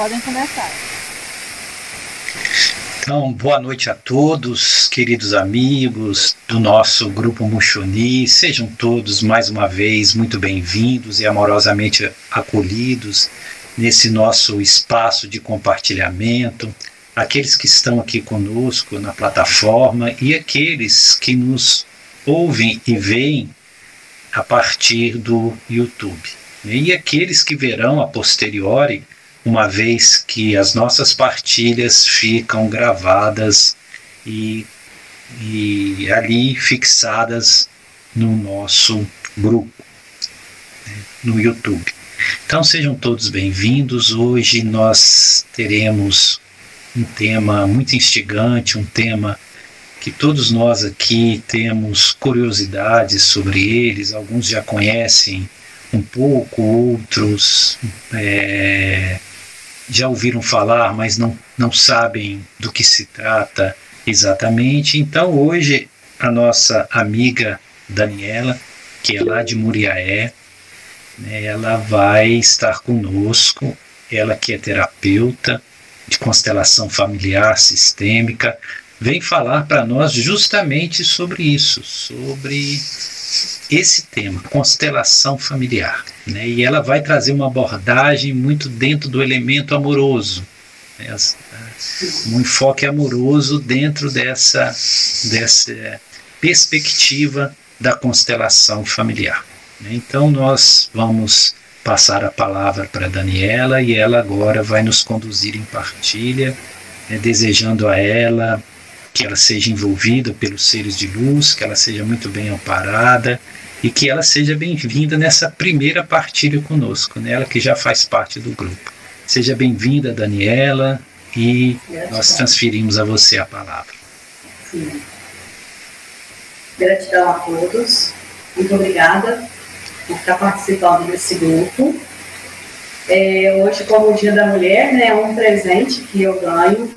Podem começar. Então, boa noite a todos, queridos amigos do nosso grupo Muxoni. Sejam todos mais uma vez muito bem-vindos e amorosamente acolhidos nesse nosso espaço de compartilhamento. Aqueles que estão aqui conosco na plataforma e aqueles que nos ouvem e veem a partir do YouTube. E aqueles que verão a posteriori uma vez que as nossas partilhas ficam gravadas e, e ali fixadas no nosso grupo, né, no YouTube. Então sejam todos bem-vindos. Hoje nós teremos um tema muito instigante, um tema que todos nós aqui temos curiosidades sobre eles, alguns já conhecem um pouco, outros é, já ouviram falar, mas não, não sabem do que se trata exatamente. Então, hoje, a nossa amiga Daniela, que é lá de Muriaé, né, ela vai estar conosco. Ela que é terapeuta de constelação familiar sistêmica, vem falar para nós justamente sobre isso, sobre esse tema, constelação familiar. Né? E ela vai trazer uma abordagem muito dentro do elemento amoroso, né? um enfoque amoroso dentro dessa, dessa perspectiva da constelação familiar. Né? Então, nós vamos passar a palavra para Daniela e ela agora vai nos conduzir em partilha, né? desejando a ela que ela seja envolvida pelos seres de luz, que ela seja muito bem amparada e que ela seja bem-vinda nessa primeira partilha conosco, né? ela que já faz parte do grupo. Seja bem-vinda, Daniela, e nós transferimos a você a palavra. Sim. Gratidão a todos, muito obrigada por estar participando desse grupo. É, hoje, como Dia da Mulher, né, é um presente que eu ganho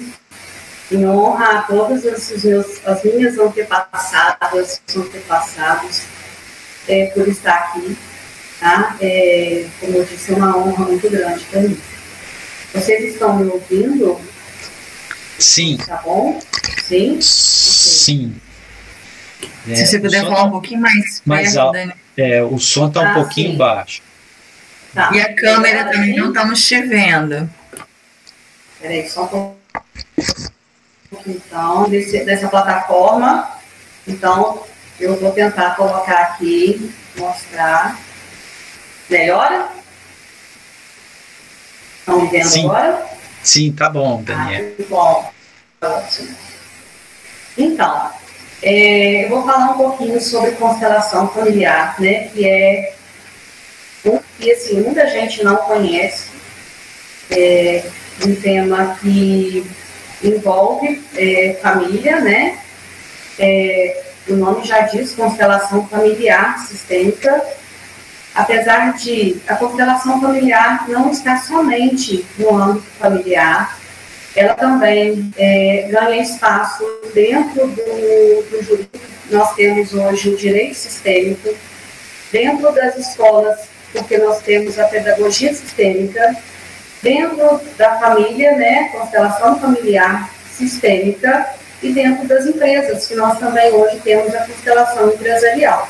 em honra a todas as minhas antepassadas, antepassados, é, por estar aqui. Tá? É, como eu disse, é uma honra muito grande para mim. Vocês estão me ouvindo? Sim. Tá bom? Sim? Sim. É, Se você puder falar tá, um pouquinho mais, mais alto. Né? É, o som está um ah, pouquinho sim. baixo. Tá. E a câmera também não estamos te vendo. Peraí, só um pouquinho. Então, desse, dessa plataforma. Então, eu vou tentar colocar aqui, mostrar. Melhora? Estão me vendo Sim. agora? Sim, tá bom, Daniel. Ah, bom, ótimo. Então, é, eu vou falar um pouquinho sobre constelação familiar, né? Que é um que assim, muita gente não conhece. É um tema que envolve é, família, né? É, o nome já diz constelação familiar sistêmica, apesar de a constelação familiar não estar somente no âmbito familiar, ela também é, ganha espaço dentro do, do jurídico. Nós temos hoje o direito sistêmico, dentro das escolas, porque nós temos a pedagogia sistêmica, dentro da família, né, constelação familiar sistêmica, e dentro das empresas, que nós também hoje temos a constelação empresarial.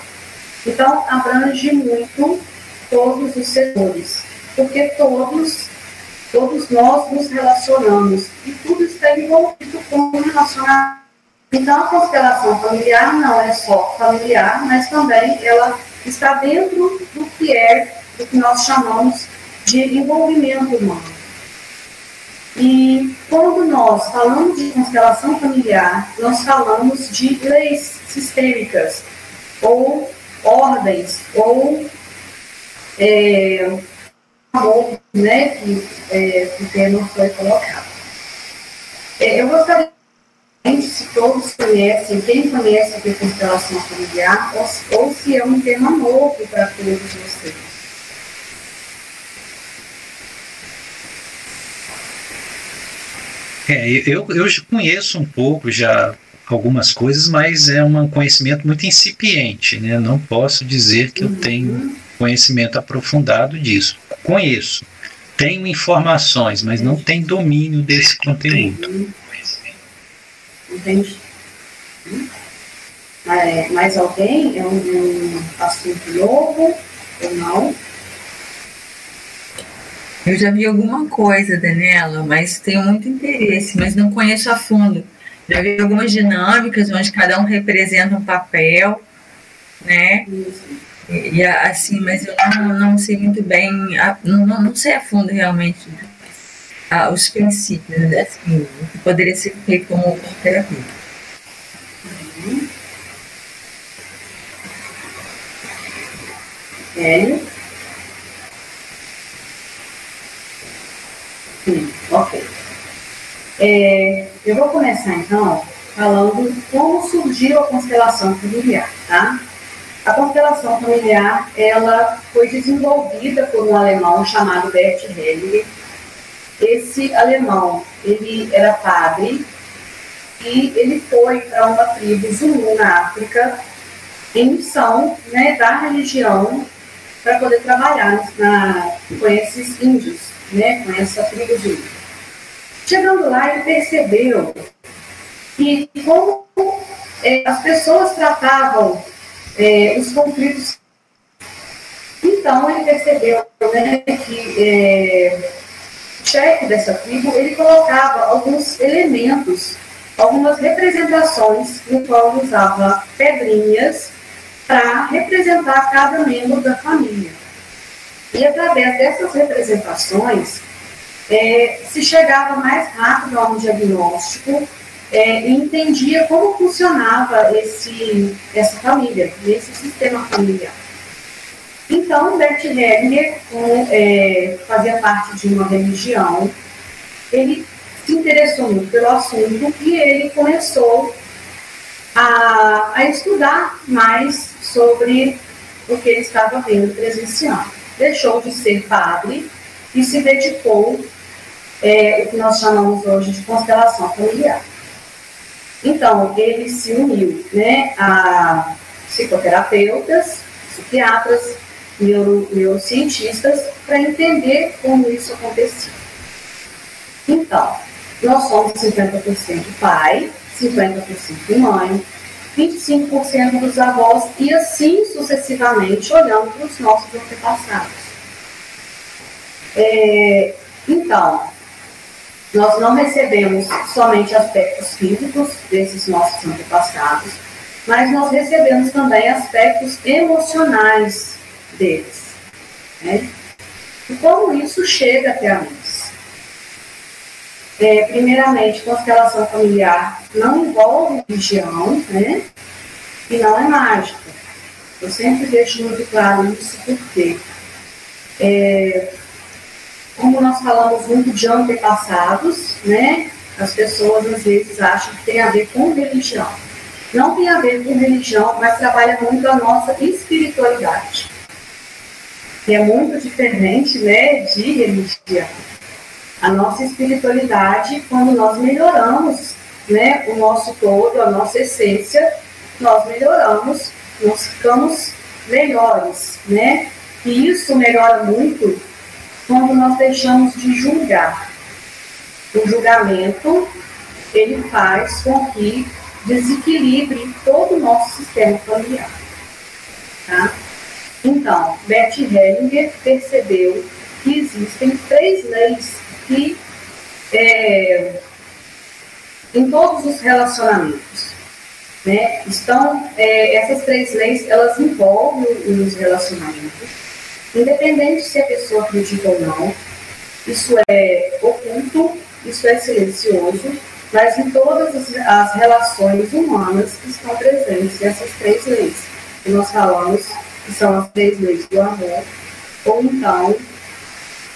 Então, abrange muito todos os setores, porque todos, todos nós nos relacionamos e tudo está envolvido com o relacionamento. Então, a constelação familiar não é só familiar, mas também ela está dentro do que é, do que nós chamamos de envolvimento humano. E quando nós falamos de constelação familiar, nós falamos de leis sistêmicas, ou ordens, ou é, amor, né, que é, o termo foi colocado. É, eu gostaria se todos conhecem, quem conhece a constelação familiar, ou, ou se é um tema novo para todos vocês. É, eu, eu conheço um pouco já algumas coisas, mas é um conhecimento muito incipiente, né? Não posso dizer que eu tenho conhecimento aprofundado disso. Conheço, tenho informações, mas não tem domínio desse conteúdo. Entendi. Mais, mais alguém? É um assunto novo ou não? Eu já vi alguma coisa, Daniela, mas tenho muito interesse, mas não conheço a fundo. Já vi algumas dinâmicas onde cada um representa um papel, né? E, e assim, mas eu não, não sei muito bem, não, não sei a fundo realmente os princípios, né, assim, que poderia ser feito como terapia. Hélio? Sim, ok. É, eu vou começar então falando como surgiu a constelação familiar, tá? A constelação familiar, ela foi desenvolvida por um alemão chamado Bert Hellinger. Esse alemão, ele era padre e ele foi para uma tribo Zulu na África em missão né, da religião para poder trabalhar na, com esses índios, né, com essa tribo de. Chegando lá, ele percebeu que como é, as pessoas tratavam é, os conflitos. Então, ele percebeu né, que é, o chefe dessa tribo, ele colocava alguns elementos, algumas representações, no qual usava pedrinhas para representar cada membro da família. E através dessas representações, é, se chegava mais rápido a um diagnóstico é, e entendia como funcionava esse, essa família, esse sistema familiar. Então, Bert Hellinger é, fazia parte de uma religião, ele se interessou muito pelo assunto e ele começou a, a estudar mais sobre o que ele estava vendo, presenciando. Deixou de ser padre e se dedicou é, o que nós chamamos hoje de constelação familiar. Então, ele se uniu né, a psicoterapeutas, psiquiatras, neuro, neurocientistas, para entender como isso acontecia. Então, nós somos 50% pai, 50% mãe, 25% dos avós e assim sucessivamente, olhando para os nossos antepassados. É, então, nós não recebemos somente aspectos físicos desses nossos antepassados, mas nós recebemos também aspectos emocionais deles. Né? E como isso chega até a nós? É, primeiramente, constelação familiar não envolve religião, né? E não é mágica. Eu sempre deixo muito claro isso porque é, como nós falamos muito de antepassados, né? As pessoas às vezes acham que tem a ver com religião. Não tem a ver com religião, mas trabalha muito a nossa espiritualidade. Que é muito diferente, né, de religião. A nossa espiritualidade, quando nós melhoramos, né, o nosso todo, a nossa essência, nós melhoramos, nós ficamos melhores, né? E isso melhora muito quando nós deixamos de julgar. O julgamento, ele faz com que desequilibre todo o nosso sistema familiar. Tá? Então, Bert Hellinger percebeu que existem três leis que, é, em todos os relacionamentos, né, estão, é, essas três leis, elas envolvem os relacionamentos Independente se a pessoa acredita ou não, isso é oculto, isso é silencioso, mas em todas as, as relações humanas estão presentes essas três leis que nós falamos, que são as três leis do amor, ou então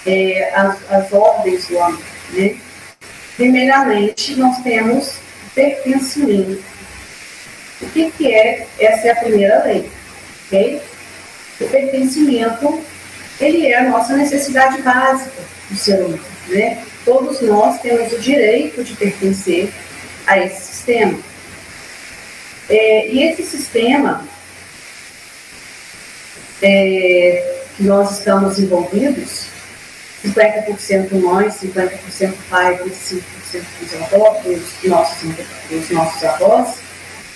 é, as, as ordens do amor. Né? Primeiramente, nós temos pertencimento. O que, que é? Essa é a primeira lei. Okay? o pertencimento, ele é a nossa necessidade básica do ser humano, né? Todos nós temos o direito de pertencer a esse sistema. É, e esse sistema é, que nós estamos envolvidos, 50% mãe, 50% pai, 25% dos avós, nossos, dos nossos avós,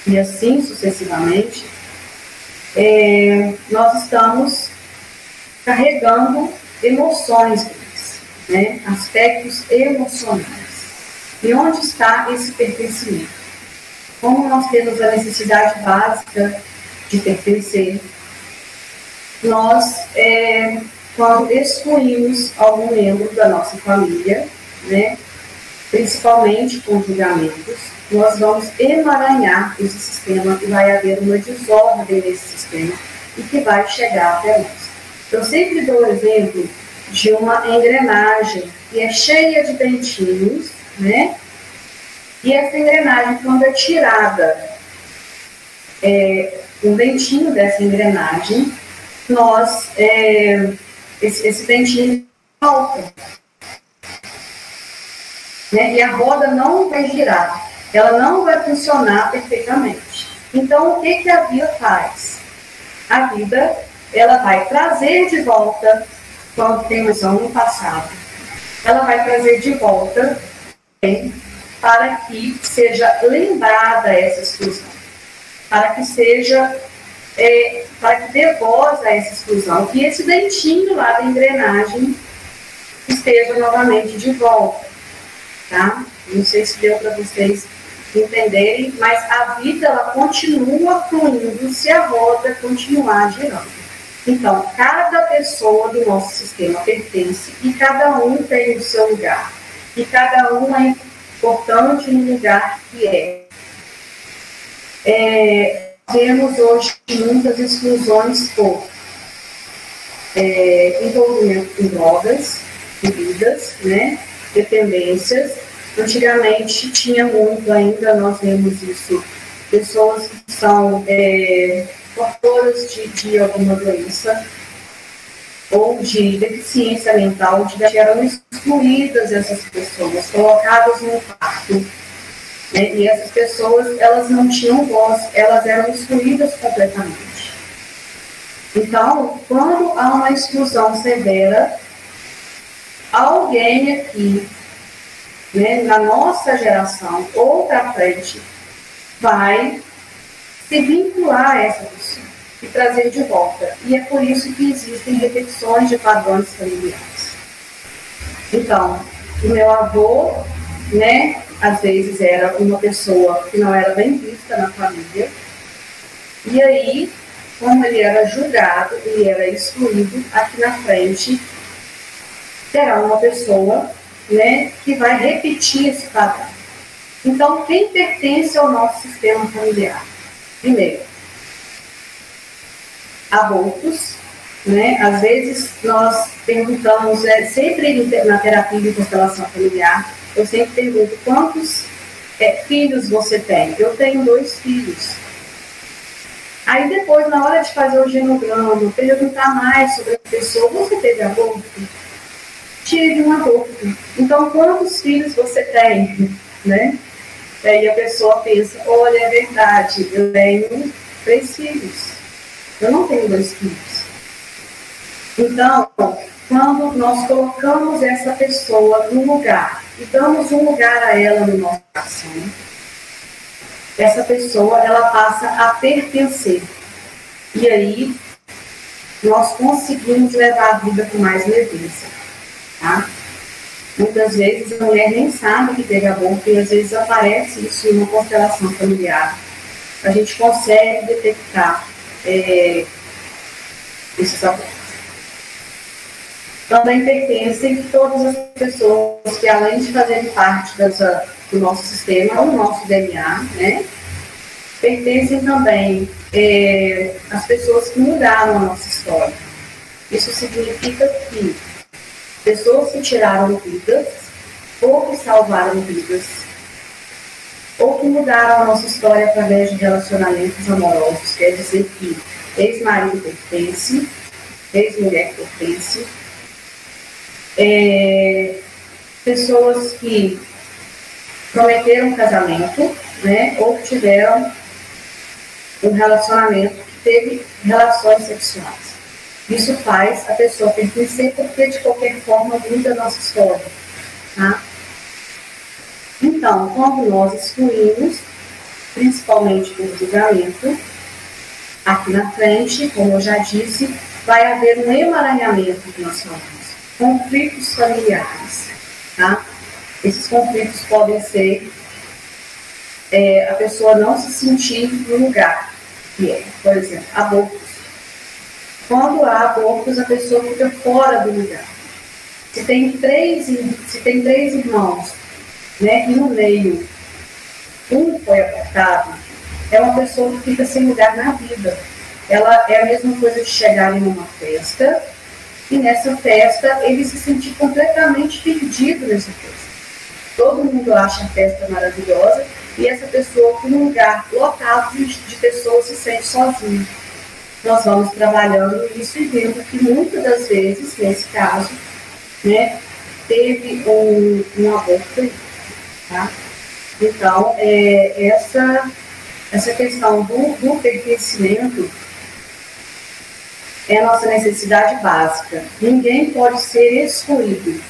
e assim sucessivamente, é, nós estamos carregando emoções né? aspectos emocionais. E onde está esse pertencimento? Como nós temos a necessidade básica de pertencer, nós, é, quando excluímos algum membro da nossa família, né, principalmente com julgamentos, nós vamos emaranhar esse sistema e vai haver uma desordem nesse sistema e que vai chegar até nós. Eu sempre dou o exemplo de uma engrenagem que é cheia de dentinhos, né? E essa engrenagem, quando é tirada é, um dentinho dessa engrenagem, nós, é, esse, esse falta. Né? E a roda não vai girar, ela não vai funcionar perfeitamente. Então, o que, que a vida faz? A vida, ela vai trazer de volta, quando tem noção no passado, ela vai trazer de volta para que seja lembrada essa exclusão, para que seja, é, para que dê voz a essa exclusão, que esse dentinho lá da engrenagem esteja novamente de volta, tá? Não sei se deu para vocês entenderem, mas a vida ela continua fluindo se a roda continuar girando. Então, cada pessoa do nosso sistema pertence e cada um tem o seu lugar. E cada um é importante no lugar que é. é temos hoje muitas exclusões por é, envolvimento em drogas, bebidas, né, dependências. Antigamente tinha muito ainda, nós vemos isso, pessoas que são é, portadoras de, de alguma doença, ou de deficiência mental, onde eram excluídas essas pessoas, colocadas no quarto. Né? E essas pessoas, elas não tinham voz, elas eram excluídas completamente. Então, quando há uma exclusão severa, alguém aqui, né, na nossa geração ou para frente, vai se vincular a essa pessoa e trazer de volta. E é por isso que existem repetições de padrões familiares. Então, o meu avô, né, às vezes era uma pessoa que não era bem vista na família, e aí, como ele era julgado, ele era excluído, aqui na frente terá uma pessoa né, que vai repetir esse padrão. Então, quem pertence ao nosso sistema familiar? Primeiro, abortos, né? Às vezes nós perguntamos, é, sempre na terapia de constelação familiar, eu sempre pergunto quantos é, filhos você tem? Eu tenho dois filhos. Aí depois, na hora de fazer o genograma, perguntar mais sobre a pessoa, você teve aborto? Tive um aborto. Então, quantos filhos você tem? Né? Aí a pessoa pensa, olha, é verdade, eu tenho três filhos. Eu não tenho dois filhos. Então, quando nós colocamos essa pessoa no lugar e damos um lugar a ela no nosso coração, essa pessoa ela passa a pertencer. E aí nós conseguimos levar a vida com mais leveza. Tá? Muitas vezes a mulher nem sabe que teve aborto e às vezes aparece isso em uma constelação familiar. A gente consegue detectar é, esses abortos. Também pertencem todas as pessoas que, além de fazerem parte dessa, do nosso sistema, o nosso DNA, né? Pertencem também é, as pessoas que mudaram a nossa história. Isso significa que pessoas que tiraram vidas, ou que salvaram vidas, ou que mudaram a nossa história através de relacionamentos amorosos. Quer dizer que ex-marido pertence, ex-mulher pertence, é, pessoas que prometeram casamento, né, ou que tiveram um relacionamento que teve relações sexuais. Isso faz a pessoa pertencer, porque de qualquer forma muda a nossa história. Tá? Então, quando nós excluímos, principalmente por julgamento, aqui na frente, como eu já disse, vai haver um emaranhamento que nós falamos, conflitos familiares. Tá? Esses conflitos podem ser é, a pessoa não se sentir no lugar que é, por exemplo, abortos. Quando há abortos, a pessoa fica fora do lugar. Se tem três, se tem três irmãos, né, e no meio um foi abortado, é uma pessoa que fica sem lugar na vida. Ela é a mesma coisa de chegar em uma festa e nessa festa ele se sentir completamente perdido nessa festa. Todo mundo acha a festa maravilhosa e essa pessoa, num lugar lotado de, de pessoas, se sente sozinha. Nós vamos trabalhando isso e vendo que muitas das vezes, nesse caso, né, teve um, um aborto. Tá? Então, é, essa, essa questão do, do pertencimento é a nossa necessidade básica. Ninguém pode ser excluído.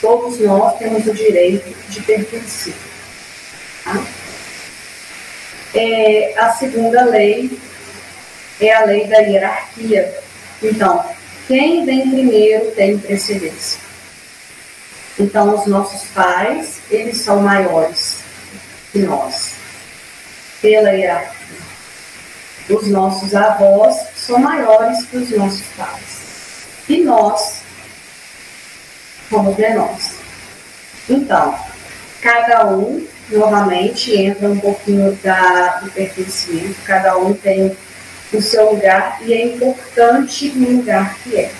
Todos nós temos o direito de pertencer. Tá? É, a segunda lei é a lei da hierarquia. Então, quem vem primeiro tem precedência. Então, os nossos pais, eles são maiores que nós, pela hierarquia. Os nossos avós são maiores que os nossos pais. E nós, como de nós. Então, cada um, novamente, entra um pouquinho da, do pertencimento, cada um tem o seu lugar e é importante o lugar que é.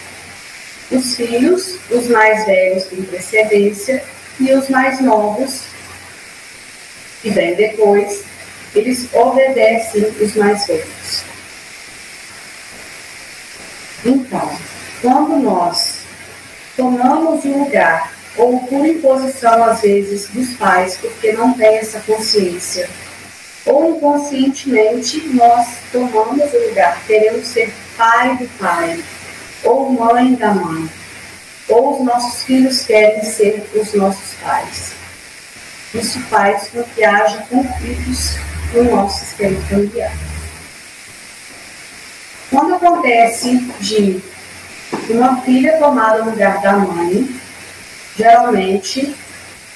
Os filhos, os mais velhos têm precedência e os mais novos, que vêm depois, eles obedecem os mais velhos. Então, quando nós tomamos o lugar, ou por imposição às vezes dos pais, porque não tem essa consciência, ou inconscientemente nós tomamos o lugar, queremos ser pai do pai, ou mãe da mãe, ou os nossos filhos querem ser os nossos pais. Isso faz com que haja conflitos no nosso sistema familiar. Quando acontece de uma filha tomar o lugar da mãe, geralmente,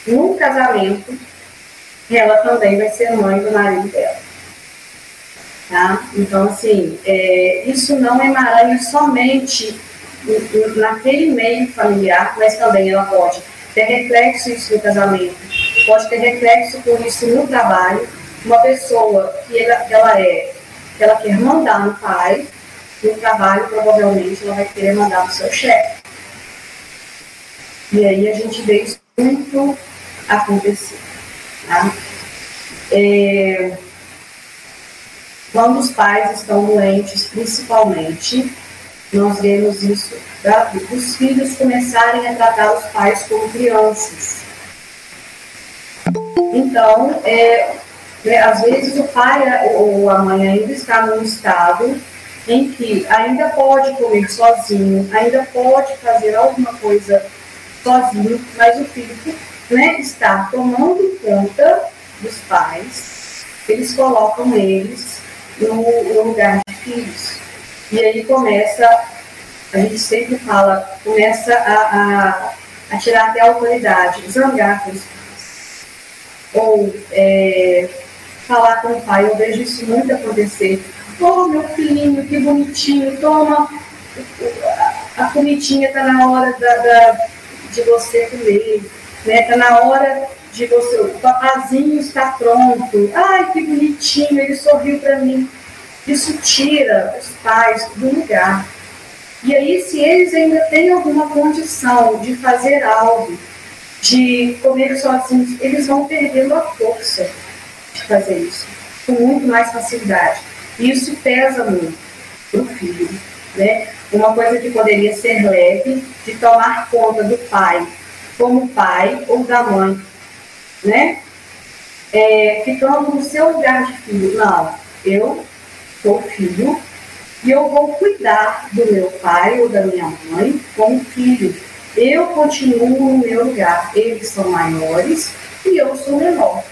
no casamento, ela também vai ser mãe do marido dela. Tá? Então, assim, é, isso não emaranha somente naquele meio familiar, mas também ela pode ter reflexo isso no casamento, pode ter reflexo por isso no trabalho. Uma pessoa que ela, ela é, que ela quer mandar no pai, no trabalho, provavelmente ela vai querer mandar no seu chefe. E aí a gente vê isso muito acontecer. Tá? É, quando os pais estão doentes, principalmente, nós vemos isso, tá? os filhos começarem a tratar os pais como crianças. Então, é, é, às vezes o pai ou a mãe ainda está num estado em que ainda pode comer sozinho, ainda pode fazer alguma coisa sozinho, mas o filho né, está tomando conta dos pais, eles colocam eles no, no lugar de filhos. E aí começa, a gente sempre fala, começa a, a, a tirar até a autoridade, zangar com os pais. Ou é, falar com o pai, eu vejo isso muito acontecer. Oh, meu filhinho, que bonitinho, toma, a comidinha está na hora da, da, de você comer, né? Está na hora de você, o papazinho está pronto, ai que bonitinho, ele sorriu para mim. Isso tira os pais do lugar. E aí, se eles ainda têm alguma condição de fazer algo, de comer sozinhos, eles vão perdendo a força fazer isso, com muito mais facilidade. E isso pesa muito para o filho. Né? Uma coisa que poderia ser leve, de tomar conta do pai como pai ou da mãe, né? É, ficando no seu lugar de filho. Não, eu sou filho, e eu vou cuidar do meu pai ou da minha mãe como filho. Eu continuo no meu lugar. Eles são maiores e eu sou menor.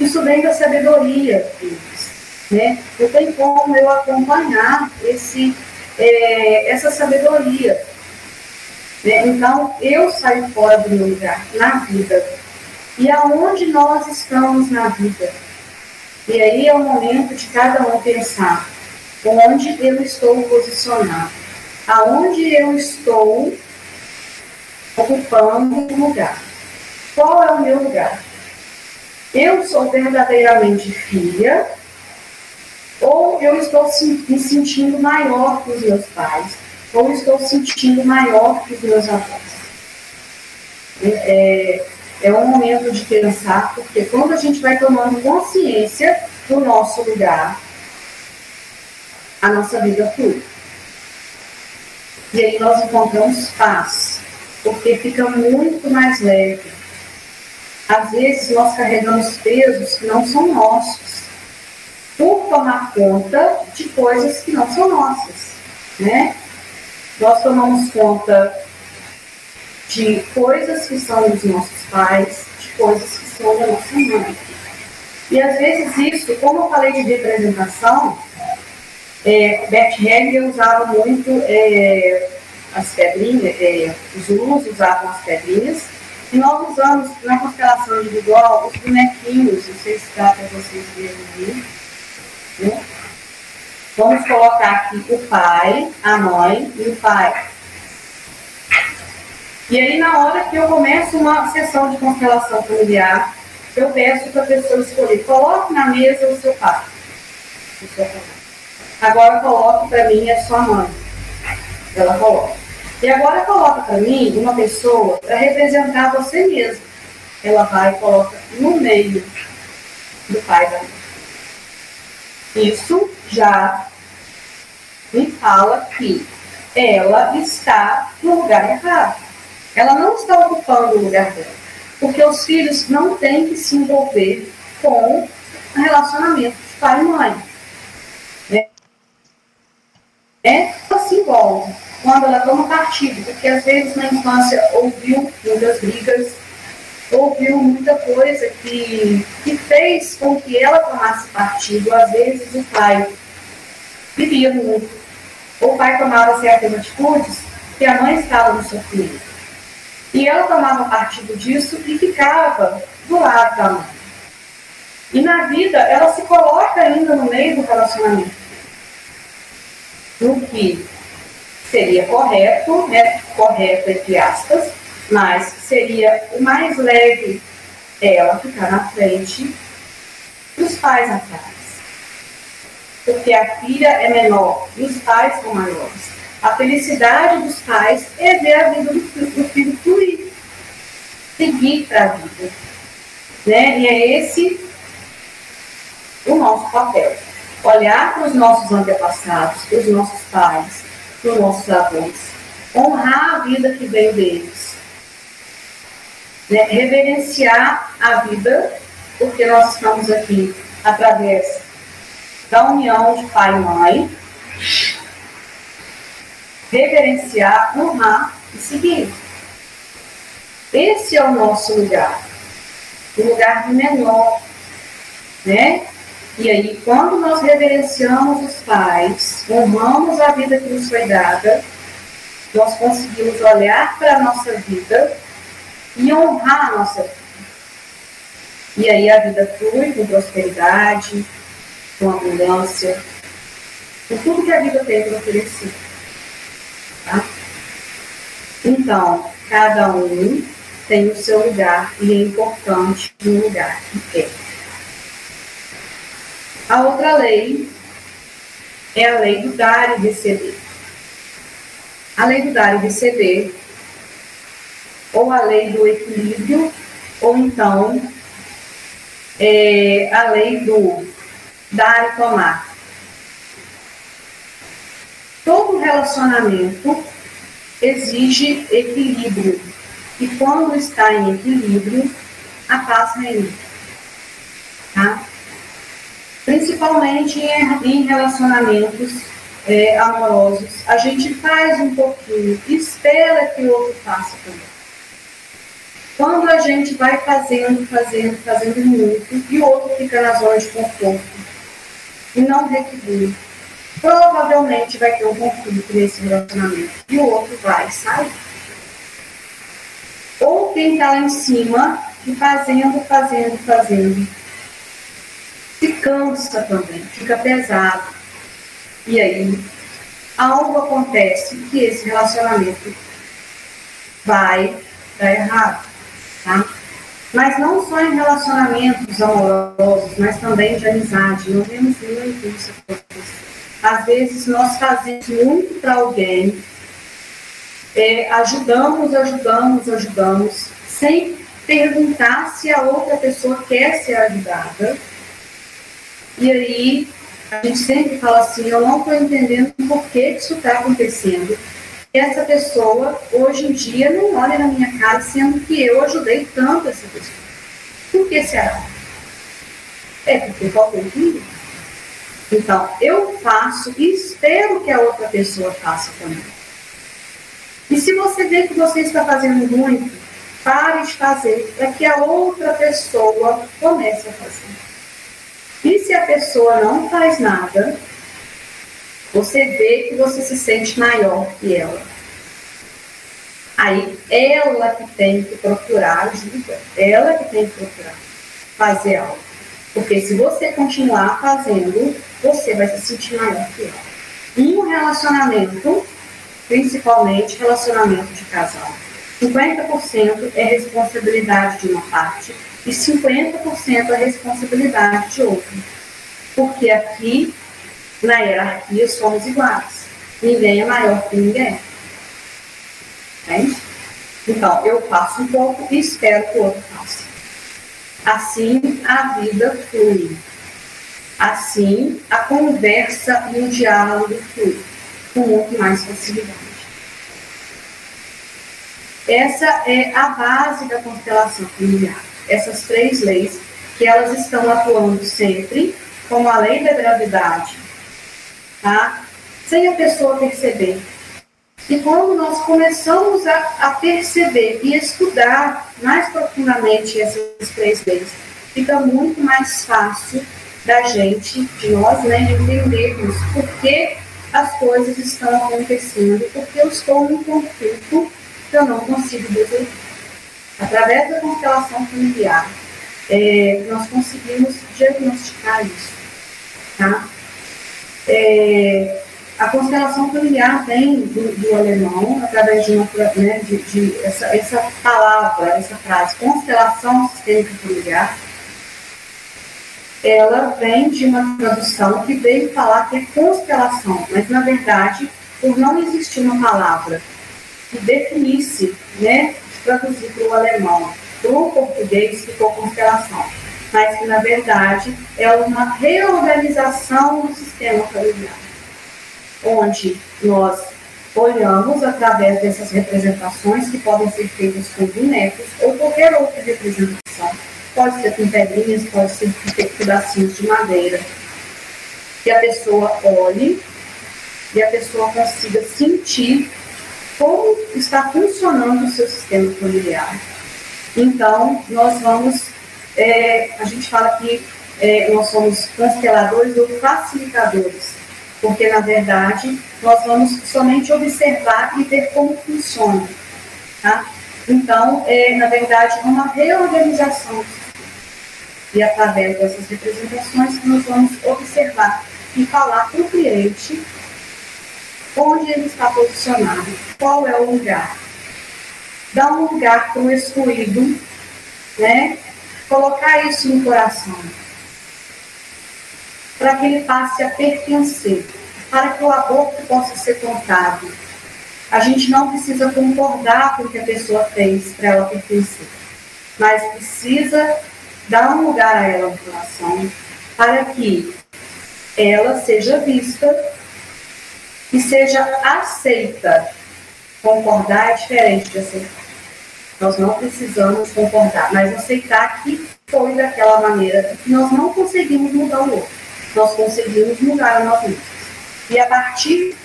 Isso vem da sabedoria deles. Né? Não tem como eu acompanhar esse, é, essa sabedoria. Né? Então, eu saio fora do meu lugar na vida. E aonde nós estamos na vida? E aí é o momento de cada um pensar onde eu estou posicionado, aonde eu estou ocupando um lugar. Qual é o meu lugar? Eu sou verdadeiramente filha ou eu estou me sentindo maior que os meus pais, ou estou sentindo maior que os meus avós. É, é um momento de pensar, porque quando a gente vai tomando consciência do nosso lugar, a nossa vida flui. E aí nós encontramos paz, porque fica muito mais leve. Às vezes nós carregamos pesos que não são nossos, por tomar conta de coisas que não são nossas, né? Nós tomamos conta de coisas que são dos nossos pais, de coisas que são da nossa mãe. E às vezes isso, como eu falei de representação, é, Bert Hellinger usava muito é, as pedrinhas, é, os Zulus usavam as pedrinhas, e nós usamos na constelação individual os bonequinhos, não sei se dá para vocês verem ali. Né? Vamos colocar aqui o pai, a mãe e o pai. E aí, na hora que eu começo uma sessão de constelação familiar, eu peço para a pessoa escolher, coloque na mesa o seu pai. O seu pai. Agora coloque para mim a sua mãe. Ela coloca. E agora coloca para mim uma pessoa para representar você mesmo. Ela vai e coloca no meio do pai da mãe. Isso já me fala que ela está no lugar errado. Ela não está ocupando o lugar dela. Porque os filhos não têm que se envolver com relacionamento de pai e mãe é ela se envolve quando ela toma partido, porque às vezes na infância ouviu muitas brigas, ouviu muita coisa que, que fez com que ela tomasse partido. Às vezes o pai vivia muito, o pai tomava certas atitudes que a mãe estava no sofrimento. E ela tomava partido disso e ficava do lado da mãe. E na vida, ela se coloca ainda no meio do relacionamento no que seria correto, né, correto entre aspas, mas seria o mais leve ela ficar na frente dos pais atrás. Porque a filha é menor e os pais são maiores. A felicidade dos pais é ver a vida do, do filho fluir, seguir para a vida. Né? E é esse o nosso papel olhar para os nossos antepassados, para os nossos pais, os nossos avós, honrar a vida que veio deles, né? reverenciar a vida, porque nós estamos aqui através da união de pai e mãe, reverenciar, honrar e seguir. Esse é o nosso lugar, o lugar menor, né? E aí, quando nós reverenciamos os pais, honramos a vida que nos foi dada, nós conseguimos olhar para a nossa vida e honrar a nossa vida. E aí a vida flui com prosperidade, com abundância, com tudo que a vida tem para oferecer. Tá? Então, cada um tem o seu lugar e é importante o lugar que é. A outra lei é a lei do dar e receber. A lei do dar e receber, ou a lei do equilíbrio, ou então é a lei do dar e tomar. Todo relacionamento exige equilíbrio. E quando está em equilíbrio, a paz reina. Tá? Principalmente em relacionamentos é, amorosos, a gente faz um pouquinho, espera que o outro faça também. Quando a gente vai fazendo, fazendo, fazendo muito, e o outro fica na zona de conforto e não retribui, provavelmente vai ter um conflito nesse relacionamento e o outro vai sair. Ou quem está lá em cima e fazendo, fazendo, fazendo, se cansa também, fica pesado. E aí, algo acontece que esse relacionamento vai dar errado, tá? Mas não só em relacionamentos amorosos, mas também de amizade. Nós vemos muito isso acontecer. Às vezes nós fazemos muito para alguém, é, ajudamos, ajudamos, ajudamos, sem perguntar se a outra pessoa quer ser ajudada. E aí a gente sempre fala assim, eu não estou entendendo por que isso está acontecendo. Essa pessoa, hoje em dia, não olha na minha cara, sendo que eu ajudei tanto essa pessoa. Por que será? É porque faltou entender. Então, eu faço e espero que a outra pessoa faça também. E se você vê que você está fazendo muito, pare de fazer para que a outra pessoa comece a fazer. E se a pessoa não faz nada, você vê que você se sente maior que ela. Aí, ela que tem que procurar ajuda, ela que tem que procurar fazer algo. Porque se você continuar fazendo, você vai se sentir maior que ela. Um relacionamento, principalmente relacionamento de casal, 50% é responsabilidade de uma parte e 50% é responsabilidade de outra. Porque aqui, na hierarquia, somos iguais. Ninguém é maior que ninguém. Entende? Então, eu faço um pouco e espero que o outro faça. Assim, a vida flui. Assim, a conversa e o diálogo flui com muito mais facilidade. Essa é a base da constelação familiar. Essas três leis que elas estão atuando sempre, como a lei da gravidade, tá? sem a pessoa perceber. E quando nós começamos a, a perceber e estudar mais profundamente essas três leis, fica muito mais fácil da gente, de nós, né, entendermos por que as coisas estão acontecendo, porque eu estou em conflito que eu não consigo resolver. Através da constelação familiar, é, nós conseguimos diagnosticar isso. Tá? É, a constelação familiar vem do, do, alemão, através de, uma, né, de, de essa, essa, palavra, essa frase, constelação sistêmica familiar. Ela vem de uma tradução que veio falar que é constelação, mas na verdade, por não existir uma palavra que definisse, né, traduzir para o alemão, para o português ficou constelação, mas que na verdade é uma reorganização do sistema familiar, onde nós olhamos através dessas representações que podem ser feitas com bonecos ou qualquer outra representação, pode ser com pedrinhas, pode ser com pedacinhos de madeira, que a pessoa olhe e a pessoa consiga sentir como está funcionando o seu sistema familiar. Então, nós vamos, é, a gente fala que é, nós somos consteladores ou facilitadores, porque, na verdade, nós vamos somente observar e ver como funciona. Tá? Então, é, na verdade, uma reorganização. E através dessas representações, nós vamos observar e falar para o cliente onde ele está posicionado, qual é o lugar. Dar um lugar para o excluído, né? colocar isso no coração, para que ele passe a pertencer, para que o aborto possa ser contado. A gente não precisa concordar com o que a pessoa fez para ela pertencer, mas precisa dar um lugar a ela no coração, para que ela seja vista que seja aceita. Concordar é diferente de aceitar. Nós não precisamos concordar, mas aceitar que foi daquela maneira que nós não conseguimos mudar o outro. Nós conseguimos mudar a nós mesmos. E a partir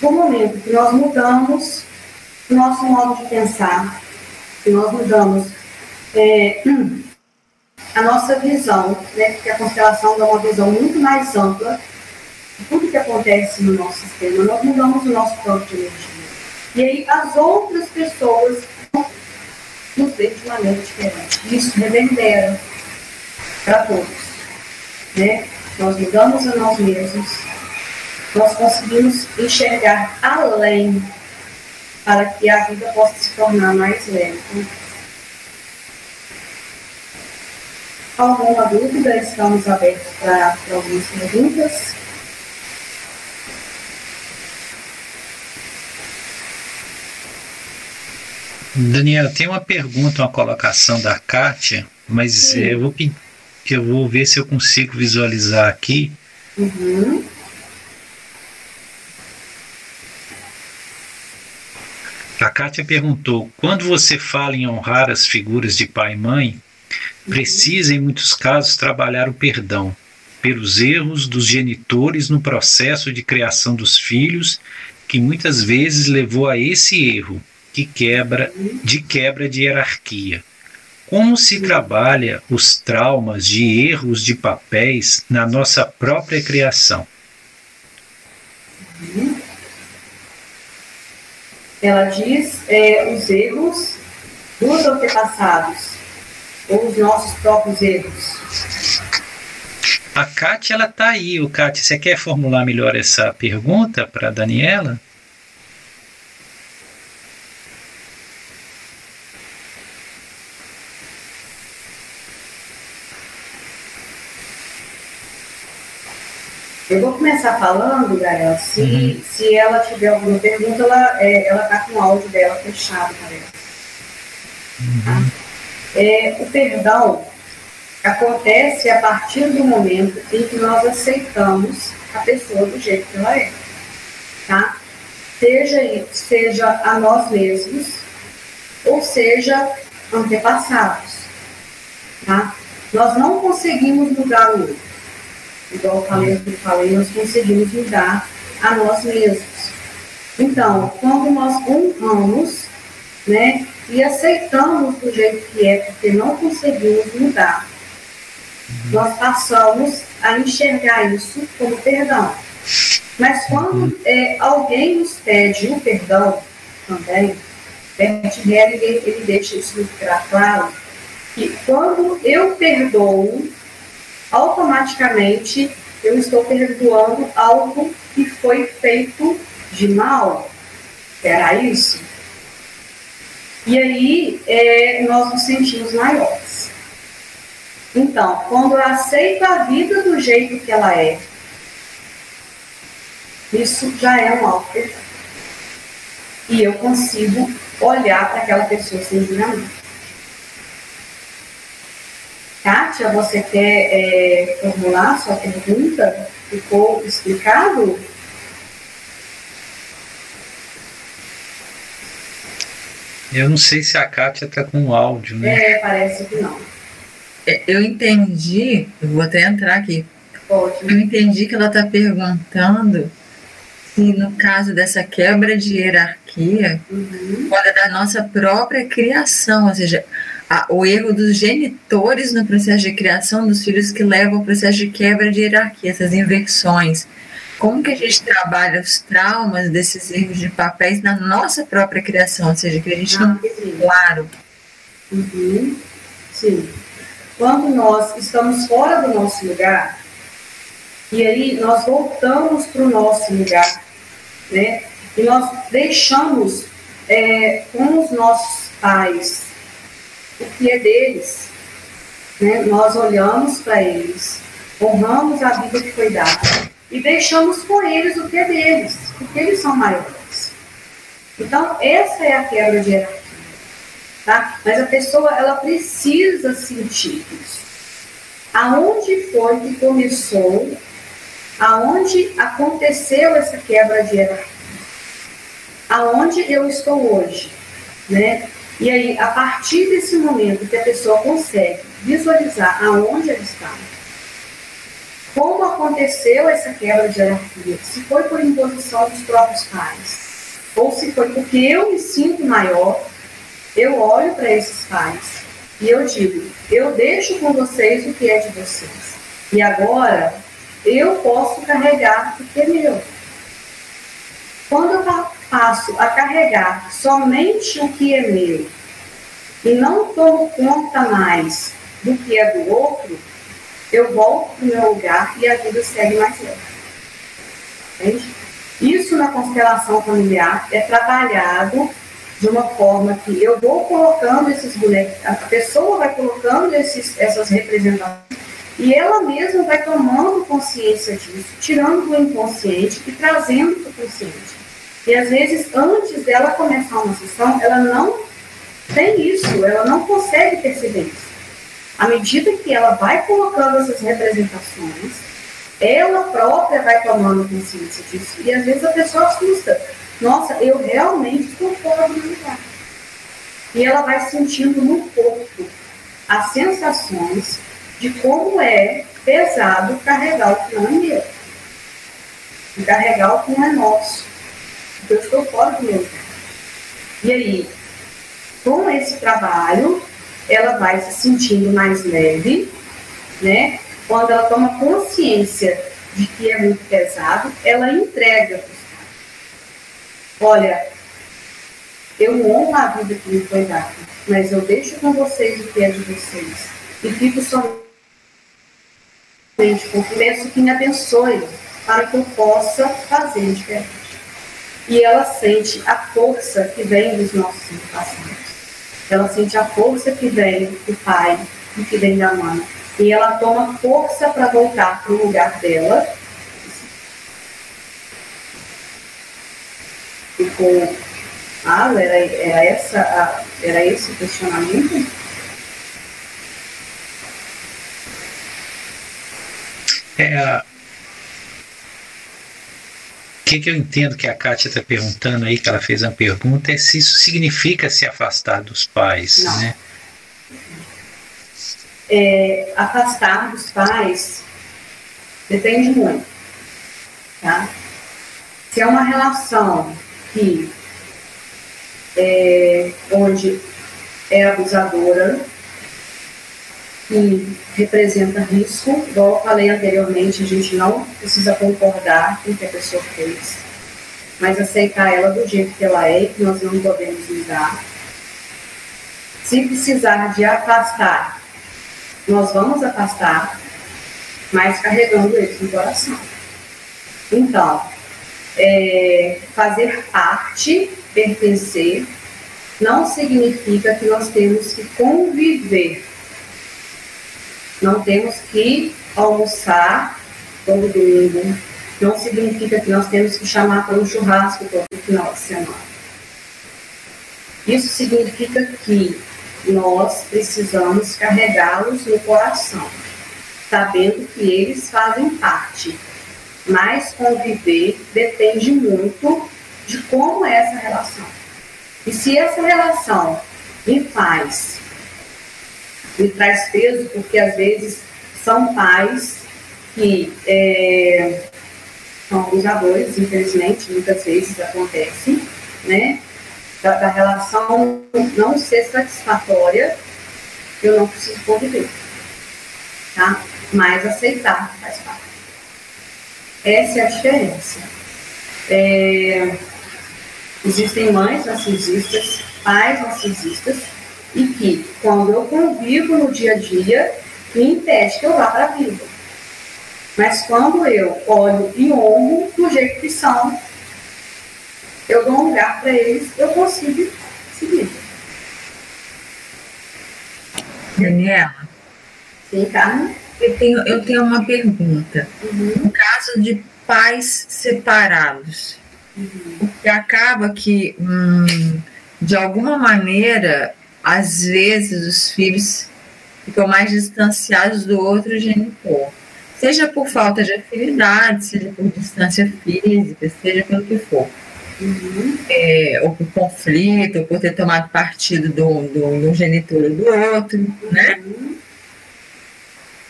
do momento que nós mudamos o nosso modo de pensar, que nós mudamos é, a nossa visão, né, porque a constelação dá uma visão muito mais ampla tudo que acontece no nosso sistema, nós mudamos o nosso campo de energia. E aí as outras pessoas nos veem de maneira diferente. Isso reverbera para todos. Né? Nós mudamos a nós mesmos, nós conseguimos enxergar além para que a vida possa se tornar mais leve. Alguma dúvida? Estamos abertos para algumas perguntas. Daniela, tem uma pergunta, uma colocação da Kátia, mas eu vou, eu vou ver se eu consigo visualizar aqui. Uhum. A Kátia perguntou: quando você fala em honrar as figuras de pai e mãe, precisa, em muitos casos, trabalhar o perdão pelos erros dos genitores no processo de criação dos filhos, que muitas vezes levou a esse erro que quebra de quebra de hierarquia. Como se trabalha os traumas de erros de papéis na nossa própria criação? Ela diz é, os erros dos antepassados, ou os nossos próprios erros. A Kátia, ela está aí. O Kátia, você quer formular melhor essa pergunta para a Daniela? Eu vou começar falando, Gael, se, uhum. se ela tiver alguma pergunta, ela é, ela está com o áudio dela fechado, parece. Uhum. Tá? É, o perdão acontece a partir do momento em que nós aceitamos a pessoa do jeito que ela é. Tá? Seja, seja a nós mesmos, ou seja, antepassados. Tá? Nós não conseguimos mudar o outro igual eu falei, eu falei, nós conseguimos mudar a nós mesmos. Então, quando nós honramos, né, e aceitamos do jeito que é, porque não conseguimos mudar, nós passamos a enxergar isso como perdão. Mas quando é, alguém nos pede o perdão também, Bert Hellinger, ele, ele deixa isso muito claro, que quando eu perdoo, automaticamente eu estou perdoando algo que foi feito de mal. Era isso? E aí é, nós nos sentimos maiores. Então, quando eu aceito a vida do jeito que ela é, isso já é um perdão. E eu consigo olhar para aquela pessoa sem julgamento. Kátia, você quer é, formular sua pergunta? Ficou explicado? Eu não sei se a Kátia está com áudio, né? É, parece que não. É, eu entendi, eu vou até entrar aqui. Pode. Eu entendi que ela está perguntando se no caso dessa quebra de hierarquia, uhum. quando é da nossa própria criação, ou seja, a, o erro dos genitores no processo de criação dos filhos que leva ao processo de quebra de hierarquia, essas inversões. Como que a gente trabalha os traumas desses erros de papéis na nossa própria criação, ou seja, que a gente ah, não tem claro. Uhum. Sim. Quando nós estamos fora do nosso lugar, e aí nós voltamos para o nosso lugar, né? E nós deixamos é, com os nossos pais, o que é deles. Né? Nós olhamos para eles, honramos a vida que foi dada e deixamos com eles o que é deles, porque eles são maiores. Então, essa é a quebra de hierarquia. Tá? Mas a pessoa ela precisa sentir isso. Aonde foi que começou, aonde aconteceu essa quebra de hierarquia? Aonde eu estou hoje? Né? E aí, a partir desse momento que a pessoa consegue visualizar aonde ela está, como aconteceu essa quebra de hierarquia, se foi por imposição dos próprios pais, ou se foi porque eu me sinto maior, eu olho para esses pais e eu digo, eu deixo com vocês o que é de vocês. E agora eu posso carregar o que é meu. Quando eu passo a carregar somente o que é meu e não tomo conta mais do que é do outro, eu volto para o meu lugar e a vida segue mais leve. Entende? Isso na constelação familiar é trabalhado de uma forma que eu vou colocando esses bonecos, a pessoa vai colocando esses, essas representações e ela mesma vai tomando consciência disso, tirando do inconsciente e trazendo para o consciente. E às vezes, antes dela começar uma sessão, ela não tem isso, ela não consegue perceber isso. À medida que ela vai colocando essas representações, ela própria vai tomando consciência disso. E às vezes a pessoa assusta. Nossa, eu realmente estou fora do lugar. E ela vai sentindo no corpo as sensações de como é pesado carregar o que não é meu. Carregar o que não é nosso. Eu estou fora do meu. E aí, com esse trabalho, ela vai se sentindo mais leve, né? Quando ela toma consciência de que é muito pesado, ela entrega Olha, eu honro a vida que me foi dada, mas eu deixo com vocês o que é de vocês. E fico somente com peço que me abençoe para que eu possa fazer diferente. E ela sente a força que vem dos nossos antepassados. Ela sente a força que vem do pai e que vem da mãe. E ela toma força para voltar para o lugar dela ficou ah, era, era, essa, era esse o questionamento? É, o que, que eu entendo que a Kátia está perguntando aí, que ela fez uma pergunta, é se isso significa se afastar dos pais, Não. né? É, afastar dos pais depende muito, tá? Se é uma relação que é, onde é abusadora e representa risco, igual eu falei anteriormente, a gente não precisa concordar com o que a pessoa fez, mas aceitar ela do jeito que ela é, que nós não podemos mudar. Se precisar de afastar, nós vamos afastar, mas carregando eles no coração. Então, é, fazer parte, pertencer, não significa que nós temos que conviver. Não temos que almoçar todo domingo. Não significa que nós temos que chamar para um churrasco todo final de semana. Isso significa que nós precisamos carregá-los no coração, sabendo que eles fazem parte mas conviver depende muito de como é essa relação. E se essa relação me faz, me traz peso, porque às vezes são pais que é, são abusadores, infelizmente, muitas vezes acontece, né? Da, da relação não ser satisfatória, eu não preciso conviver, tá? Mas aceitar faz parte. Essa é a diferença. É, existem mães narcisistas, pais narcisistas, e que, quando eu convivo no dia a dia, me impede que eu vá para a vida. Mas quando eu olho e honro do jeito que são, eu dou um lugar para eles, eu consigo seguir. Daniela? Sim, Carmen? Eu tenho, eu tenho uma pergunta. Uhum. No caso de pais separados, uhum. que acaba que, hum, de alguma maneira, às vezes os filhos ficam mais distanciados do outro genitor. Seja por falta de afinidade, seja por distância física, seja pelo que for. Uhum. É, ou por conflito, ou por ter tomado partido do, do, do genitor ou do outro, né? Uhum.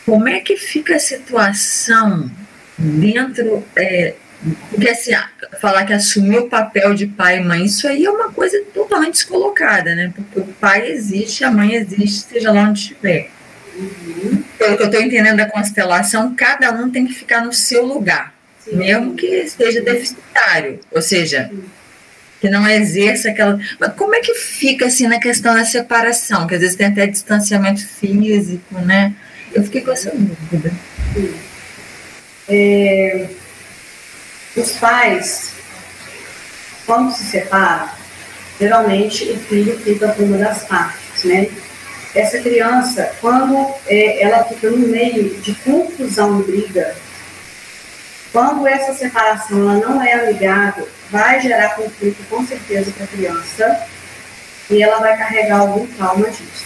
como é que fica a situação dentro. É, porque assim, falar que assumiu o papel de pai e mãe, isso aí é uma coisa totalmente descolocada, né? Porque o pai existe, a mãe existe, seja lá onde estiver. Uhum. Pelo que eu estou entendendo da constelação, cada um tem que ficar no seu lugar, Sim. mesmo que esteja deficitário. Ou seja, que não exerça aquela. Mas como é que fica assim na questão da separação? Que às vezes tem até distanciamento físico, né? Eu fiquei com essa dúvida. É, os pais, quando se separam, geralmente o filho fica com uma das partes, né? Essa criança, quando é, ela fica no meio de confusão e briga, quando essa separação ela não é amigável, vai gerar conflito com certeza para a criança e ela vai carregar algum trauma disso.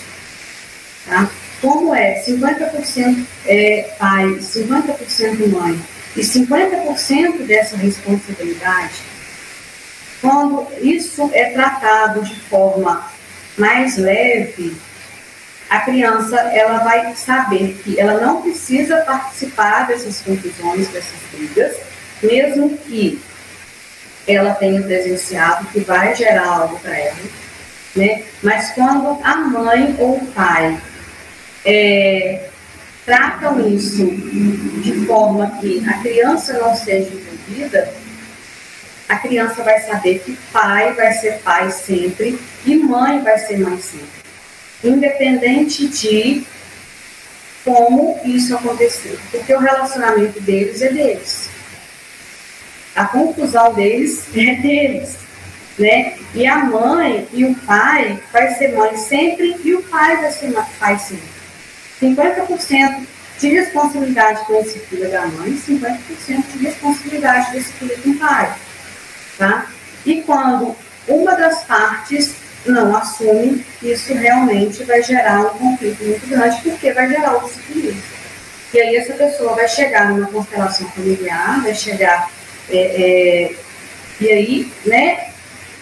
Tá? Como é 50% é pai, 50% mãe e 50% dessa responsabilidade, quando isso é tratado de forma mais leve, a criança ela vai saber que ela não precisa participar dessas confusões, dessas brigas, mesmo que ela tenha presenciado que vai gerar algo para ela, né? Mas quando a mãe ou o pai é, tratam isso de forma que a criança não seja envolvida, a criança vai saber que pai vai ser pai sempre e mãe vai ser mãe sempre independente de como isso aconteceu. Porque o relacionamento deles é deles. A confusão deles é deles. Né? E a mãe e o pai vai ser mãe sempre e o pai vai ser pai sempre. 50% de responsabilidade com esse filho da mãe, 50% de responsabilidade desse filho com o pai. Tá? E quando uma das partes não assume, isso realmente vai gerar um conflito muito grande, porque vai gerar o desequilíbrio. E aí essa pessoa vai chegar numa constelação familiar, vai chegar. É, é, e aí, né,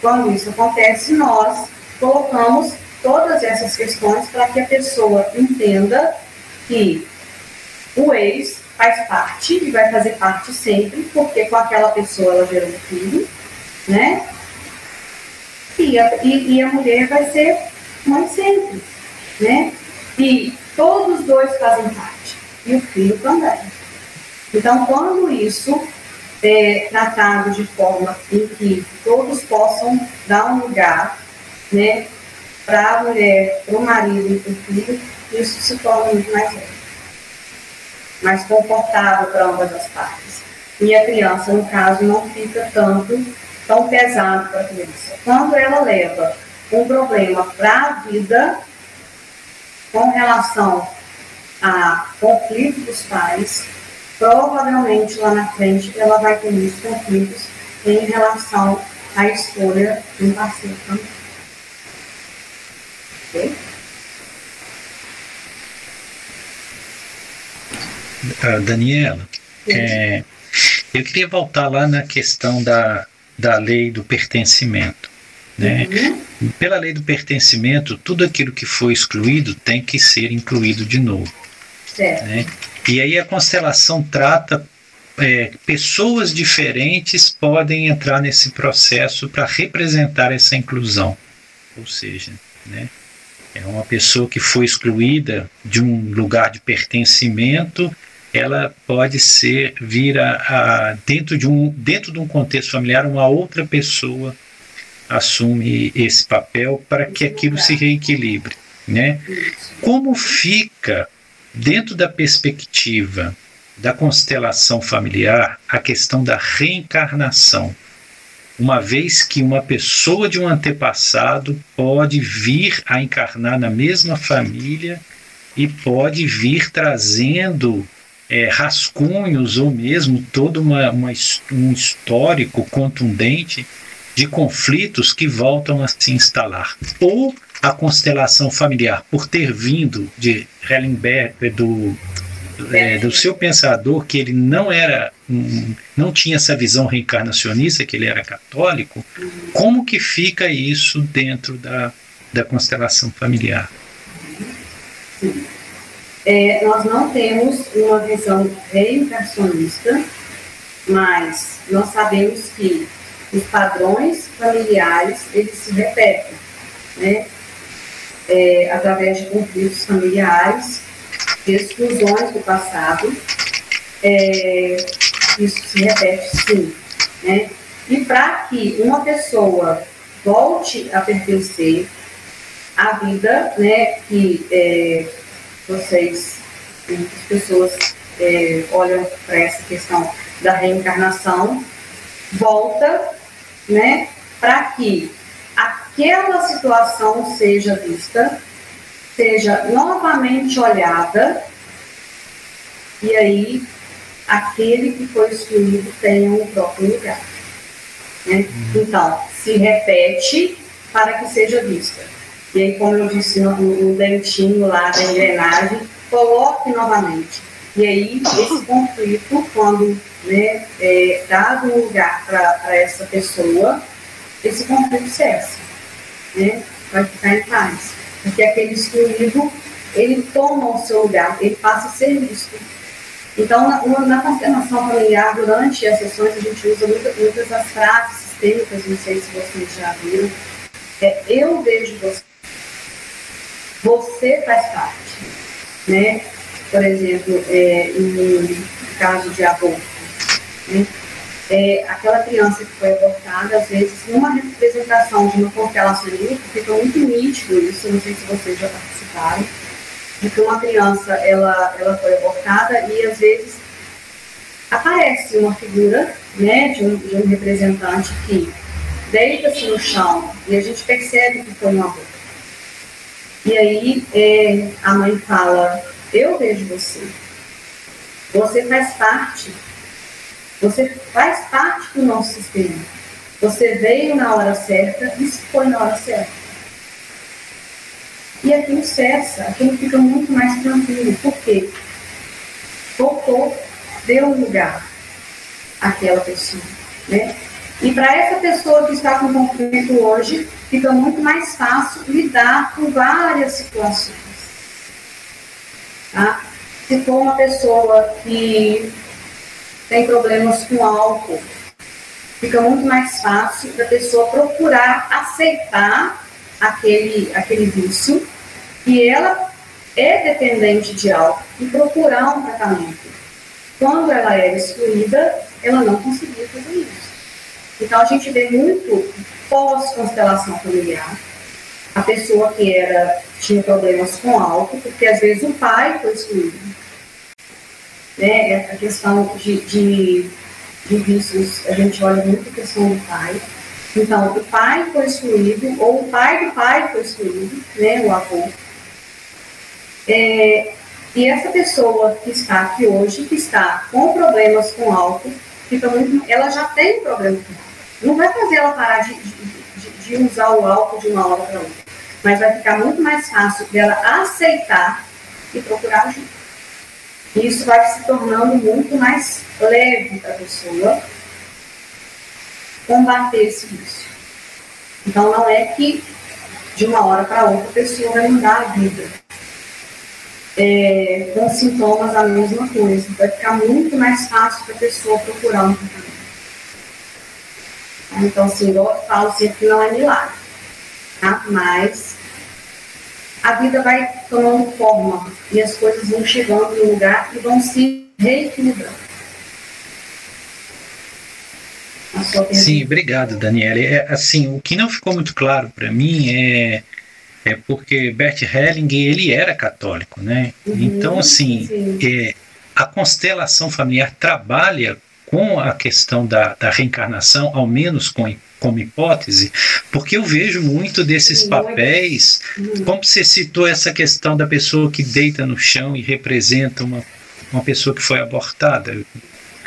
quando isso acontece, nós colocamos todas essas questões para que a pessoa entenda que o ex faz parte e vai fazer parte sempre, porque com aquela pessoa ela gerou um filho, né? e a, e, e a mulher vai ser mãe sempre, né? E todos os dois fazem parte, e o filho também. Então, quando isso é tratado de forma em que todos possam dar um lugar, né, para a mulher, para o marido e para o filho, isso se torna muito mais mais confortável para ambas as partes. E a criança, no caso, não fica tanto tão pesado para a criança. Quando ela leva um problema para a vida com relação a conflito dos pais, provavelmente lá na frente ela vai ter muitos conflitos em relação à escolha de um parceiro também. Uh, Daniela, é, eu queria voltar lá na questão da, da lei do pertencimento. Né? Uhum. Pela lei do pertencimento, tudo aquilo que foi excluído tem que ser incluído de novo. Né? E aí a constelação trata é, pessoas diferentes podem entrar nesse processo para representar essa inclusão. Ou seja, né, é uma pessoa que foi excluída de um lugar de pertencimento ela pode ser vir a, a, dentro de um dentro de um contexto familiar uma outra pessoa assume esse papel para que aquilo se reequilibre, né? Como fica dentro da perspectiva da constelação familiar a questão da reencarnação? Uma vez que uma pessoa de um antepassado pode vir a encarnar na mesma família e pode vir trazendo é, rascunhos ou mesmo todo uma, uma, um histórico contundente de conflitos que voltam a se instalar. Ou a constelação familiar, por ter vindo de Hellenberg, do, é, do seu pensador, que ele não era, não tinha essa visão reencarnacionista, que ele era católico, como que fica isso dentro da, da constelação familiar? é, nós não temos uma visão reencarnacionista, mas nós sabemos que os padrões familiares, eles se repetem, né? É, através de conflitos familiares, exclusões do passado, é, isso se repete sim, né? E para que uma pessoa volte a pertencer à vida, né, que é, vocês, muitas pessoas é, olham para essa questão da reencarnação, volta, né, para que aquela situação seja vista, seja novamente olhada, e aí aquele que foi excluído tenha um próprio lugar. Né? Uhum. Então, se repete para que seja vista. E aí, como eu disse no, no dentinho lá da engrenagem, coloque novamente. E aí, esse conflito, quando né, é dado um lugar para essa pessoa, esse conflito cessa. Né? Vai ficar em paz. Porque aquele excluído, ele toma o seu lugar, ele passa a ser visto. Então, na, na constelação familiar, durante as sessões, a gente usa muitas, muitas das frases sistêmicas, não sei se vocês já viram. É, eu vejo você você faz parte. Né? Por exemplo, é, em caso de aborto, né? É, aquela criança que foi abortada, às vezes, numa representação de uma constelação livre, fica muito nítido isso, não sei se vocês já participaram, de que uma criança ela, ela foi abortada e às vezes aparece uma figura né, de, um, de um representante que deita-se no chão e a gente percebe que foi um aborto. E aí é, a mãe fala: Eu vejo você. Você faz parte. Você faz parte do nosso sistema. Você veio na hora certa e se foi na hora certa. E aquilo cessa, aquilo fica muito mais tranquilo. Por quê? Voltou, deu um lugar àquela pessoa. Né? E para essa pessoa que está com conflito hoje, fica muito mais fácil lidar com várias situações. Tá? Se for uma pessoa que tem problemas com álcool, fica muito mais fácil da pessoa procurar aceitar aquele, aquele vício e ela é dependente de álcool e procurar um tratamento. Quando ela era excluída, ela não conseguia fazer isso. Então a gente vê muito pós-constelação familiar, a pessoa que era, tinha problemas com álcool, porque às vezes o pai foi excluído. Né? A questão de, de, de vícios, a gente olha muito a questão do pai. Então, o pai foi excluído, ou o pai do pai foi excluído, né, o avô. É, e essa pessoa que está aqui hoje, que está com problemas com álcool, fica muito, ela já tem problema com álcool. Não vai fazer ela parar de, de, de usar o álcool de uma hora para outra, mas vai ficar muito mais fácil dela aceitar e procurar ajuda. E isso vai se tornando muito mais leve para a pessoa combater esse vício. Então não é que de uma hora para outra a pessoa vai mudar a vida. É, com sintomas a mesma coisa. Vai ficar muito mais fácil para a pessoa procurar um tratamento. Então, assim, eu falo sempre que não é milagre, tá? Mas a vida vai tomando forma e as coisas vão chegando no lugar e vão se reequilibrando. Sim, obrigado, Daniela. É, assim, o que não ficou muito claro para mim é é porque Bert Helling ele era católico, né? Uhum, então, assim, é, a constelação familiar trabalha com a questão da, da reencarnação, ao menos com, como hipótese, porque eu vejo muito desses papéis, como você citou essa questão da pessoa que deita no chão e representa uma, uma pessoa que foi abortada.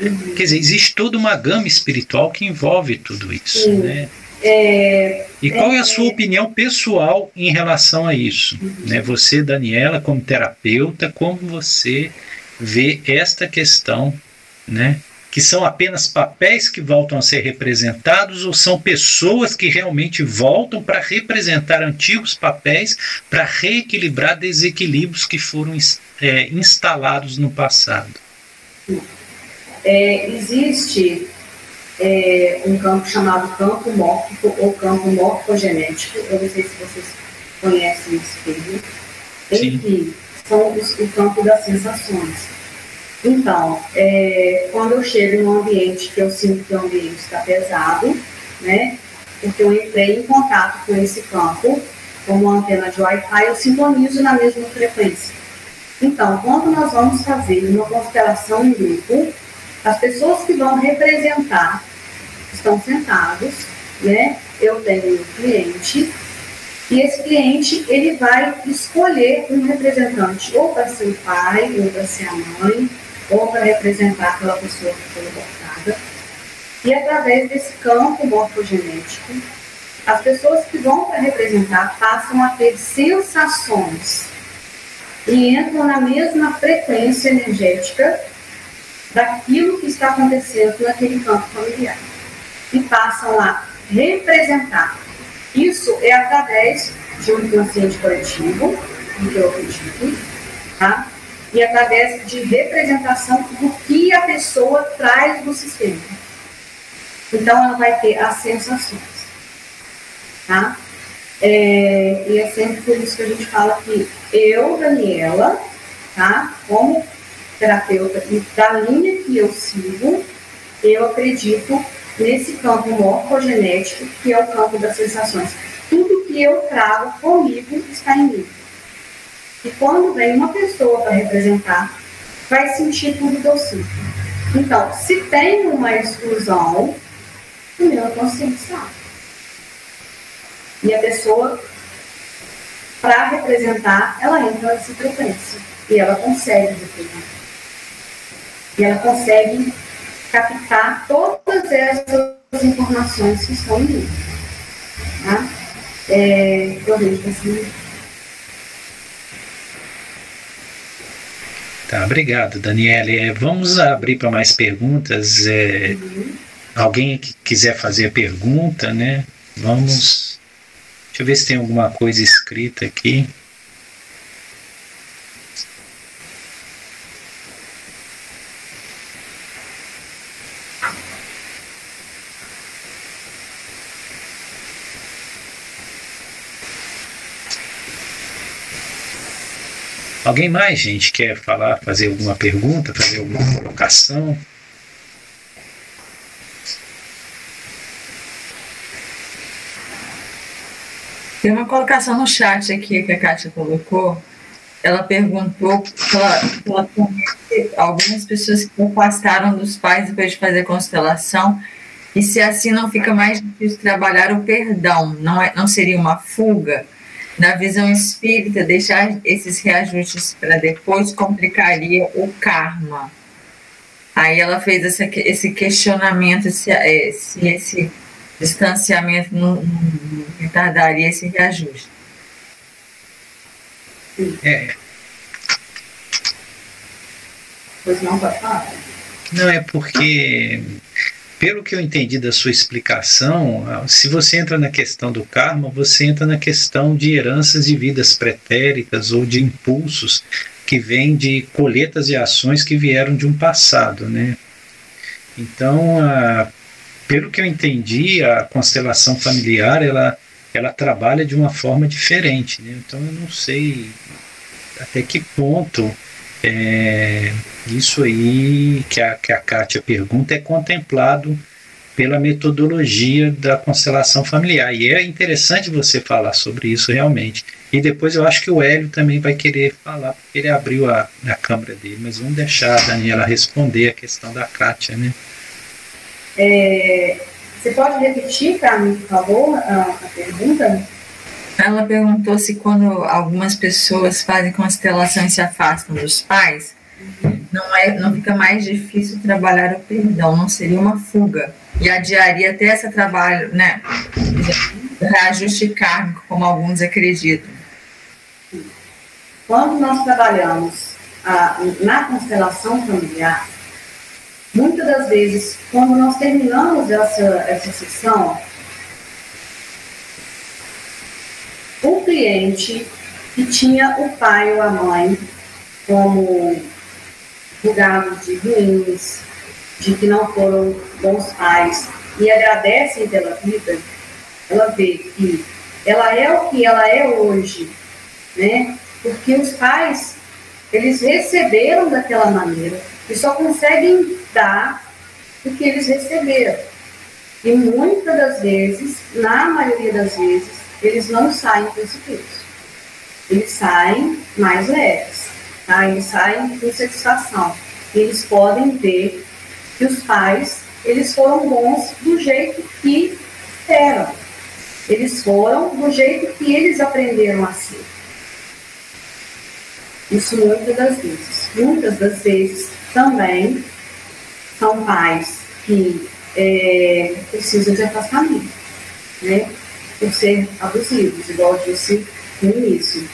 Uhum. Quer dizer, existe toda uma gama espiritual que envolve tudo isso, né? É, e qual é, é a sua opinião pessoal em relação a isso? Uhum. Né? Você, Daniela, como terapeuta, como você vê esta questão, né? Que são apenas papéis que voltam a ser representados ou são pessoas que realmente voltam para representar antigos papéis para reequilibrar desequilíbrios que foram é, instalados no passado? É, existe é, um campo chamado campo mórfico ou campo morfogenético. Eu não sei se vocês conhecem esse termo. Enfim, são os, o campo das sensações. Então, é, quando eu chego num ambiente que eu sinto que o ambiente está pesado, né? Porque eu entrei em contato com esse campo, como uma antena de Wi-Fi, eu sintonizo na mesma frequência. Então, quando nós vamos fazer uma constelação em grupo, as pessoas que vão representar estão sentados, né? Eu tenho um cliente e esse cliente ele vai escolher um representante ou para ser o pai ou para ser a mãe ou para representar aquela pessoa que foi abortada. E através desse campo morfogenético, as pessoas que vão para representar passam a ter sensações e entram na mesma frequência energética daquilo que está acontecendo naquele campo familiar. E passam a representar. Isso é através de um inconsciente coletivo, que eu acredito, tá? E através de representação do que a pessoa traz do sistema. Então, ela vai ter as sensações. Tá? É, e é sempre por isso que a gente fala que eu, Daniela, tá? como terapeuta e da linha que eu sigo, eu acredito nesse campo morfogenético, que é o campo das sensações. Tudo que eu trago comigo está em mim. E quando vem uma pessoa para representar, vai sentir tudo que eu sinto. Então, se tem uma exclusão, o meu consciente sabe. E a pessoa, para representar, ela entra nessa frequência. E ela consegue representar. E ela consegue captar todas essas informações que estão em mim. Tá? É, eu vejo assim. Tá, obrigado, Daniele. É, vamos abrir para mais perguntas. É. Alguém que quiser fazer pergunta, né? Vamos. Deixa eu ver se tem alguma coisa escrita aqui. Alguém mais, gente, quer falar, fazer alguma pergunta, fazer alguma colocação? Tem uma colocação no chat aqui que a Kátia colocou. Ela perguntou ela, ela algumas pessoas que afastaram dos pais depois de fazer constelação e se assim não fica mais difícil trabalhar o perdão, não, é, não seria uma fuga? Na visão espírita, deixar esses reajustes para depois complicaria o karma. Aí ela fez esse, esse questionamento se, é, se esse distanciamento não, não retardaria esse reajuste. É. Pois não, pode falar. Não, é porque pelo que eu entendi da sua explicação, se você entra na questão do karma, você entra na questão de heranças de vidas pretéritas ou de impulsos que vêm de colheitas e ações que vieram de um passado, né? Então, a, pelo que eu entendi, a constelação familiar ela ela trabalha de uma forma diferente, né? Então, eu não sei até que ponto é, isso aí que a, que a Kátia pergunta é contemplado pela metodologia da constelação familiar. E é interessante você falar sobre isso realmente. E depois eu acho que o Hélio também vai querer falar, porque ele abriu a, a câmera dele. Mas vamos deixar a Daniela responder a questão da Kátia, né? É, você pode repetir mim, por favor, a, a pergunta? Ela perguntou se quando algumas pessoas fazem constelação e se afastam dos pais, não, é, não fica mais difícil trabalhar o perdão, não seria uma fuga. E adiaria até esse trabalho, né? Reajuste kármico, como alguns acreditam. Quando nós trabalhamos a, na constelação familiar, muitas das vezes, quando nós terminamos essa, essa sessão, o cliente que tinha o pai ou a mãe como julgados de ruins, de que não foram bons pais, e agradecem pela vida, ela vê que ela é o que ela é hoje, né? Porque os pais, eles receberam daquela maneira e só conseguem dar o que eles receberam. E muitas das vezes, na maioria das vezes, eles não saem peso. Eles saem mais leves, tá? Eles saem com satisfação. Eles podem ver que os pais, eles foram bons do jeito que eram. Eles foram do jeito que eles aprenderam a ser. Isso muitas das vezes. Muitas das vezes também são pais que é, precisam de afastamento, né? Por ser abusivos, igual eu disse no início.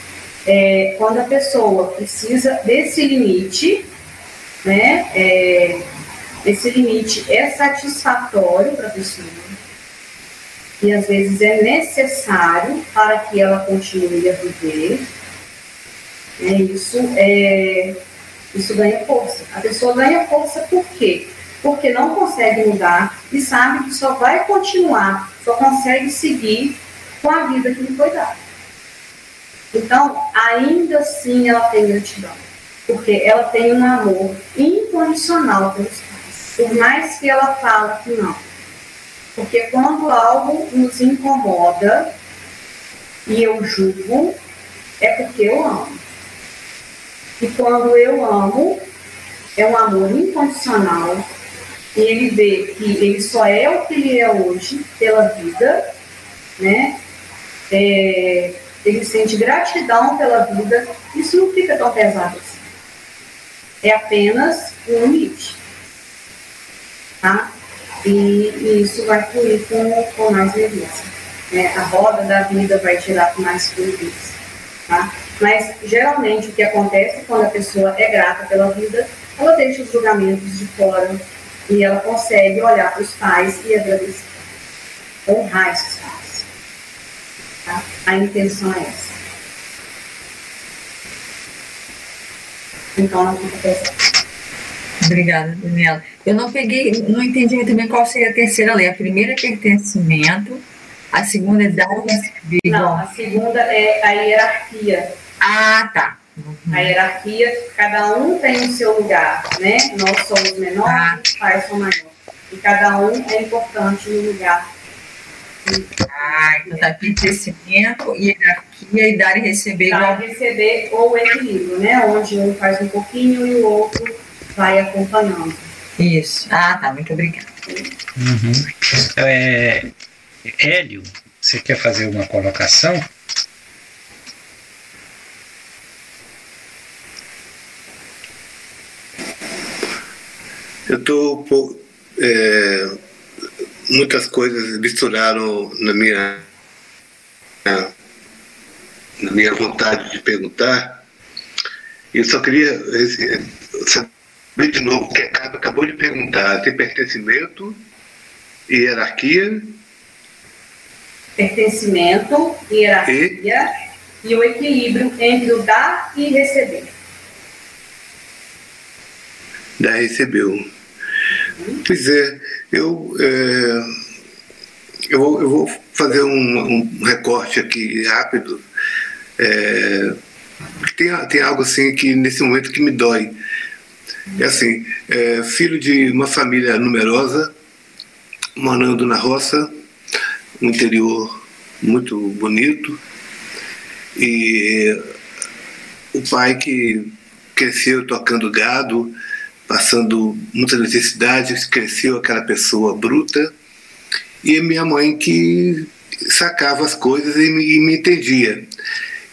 É, quando a pessoa precisa desse limite, né? É, esse limite é satisfatório para a pessoa e às vezes é necessário para que ela continue a viver. É, isso, é, isso ganha força. A pessoa ganha força por quê? Porque não consegue mudar e sabe que só vai continuar, só consegue seguir com a vida que lhe foi dada. Então, ainda assim ela tem gratidão, porque ela tem um amor incondicional pelos pais. Por mais que ela fale que não, porque quando algo nos incomoda e eu julgo, é porque eu amo. E quando eu amo, é um amor incondicional. Ele vê que ele só é o que ele é hoje pela vida, né? É, ele sente gratidão pela vida. Isso não fica tão pesado assim. É apenas um limite. Tá? e, e isso vai fluir com, com mais leveza. Né? A roda da vida vai tirar com mais fluidez. Tá? Mas, geralmente, o que acontece quando a pessoa é grata pela vida, ela deixa os julgamentos de fora e ela consegue olhar para os pais e agradecer. Honrar esses pais. Tá? A intenção é essa. Então, não fica pesado. Obrigada, Daniela. Eu não peguei, não entendi muito bem qual seria a terceira lei. A primeira é pertencimento, a segunda é dar receber. Não, a segunda é a hierarquia. Ah, tá. A hierarquia, cada um tem o seu lugar, né? Nós somos menores, ah. os pais são maiores. E cada um é importante no lugar. Ah, então tá pertencimento, hierarquia e dar e receber. Dar igual... e receber ou equilíbrio, né? Onde um faz um pouquinho e o outro vai acompanhando. Isso. Ah, tá. Muito obrigada. Uhum. É, Hélio, você quer fazer uma colocação? Eu estou é, muitas coisas misturaram na minha na minha vontade de perguntar. Eu só queria Vê de novo, que acabou de perguntar, tem pertencimento e hierarquia? Pertencimento, hierarquia e, e o equilíbrio entre o dar e receber. Dar e recebeu. Pois é, eu, é, eu, vou, eu vou fazer um, um recorte aqui rápido. É, tem, tem algo assim que nesse momento que me dói é assim, é, filho de uma família numerosa, morando na roça, um interior muito bonito, e o pai que cresceu tocando gado, passando muitas necessidades, cresceu aquela pessoa bruta, e minha mãe que sacava as coisas e me, e me entendia.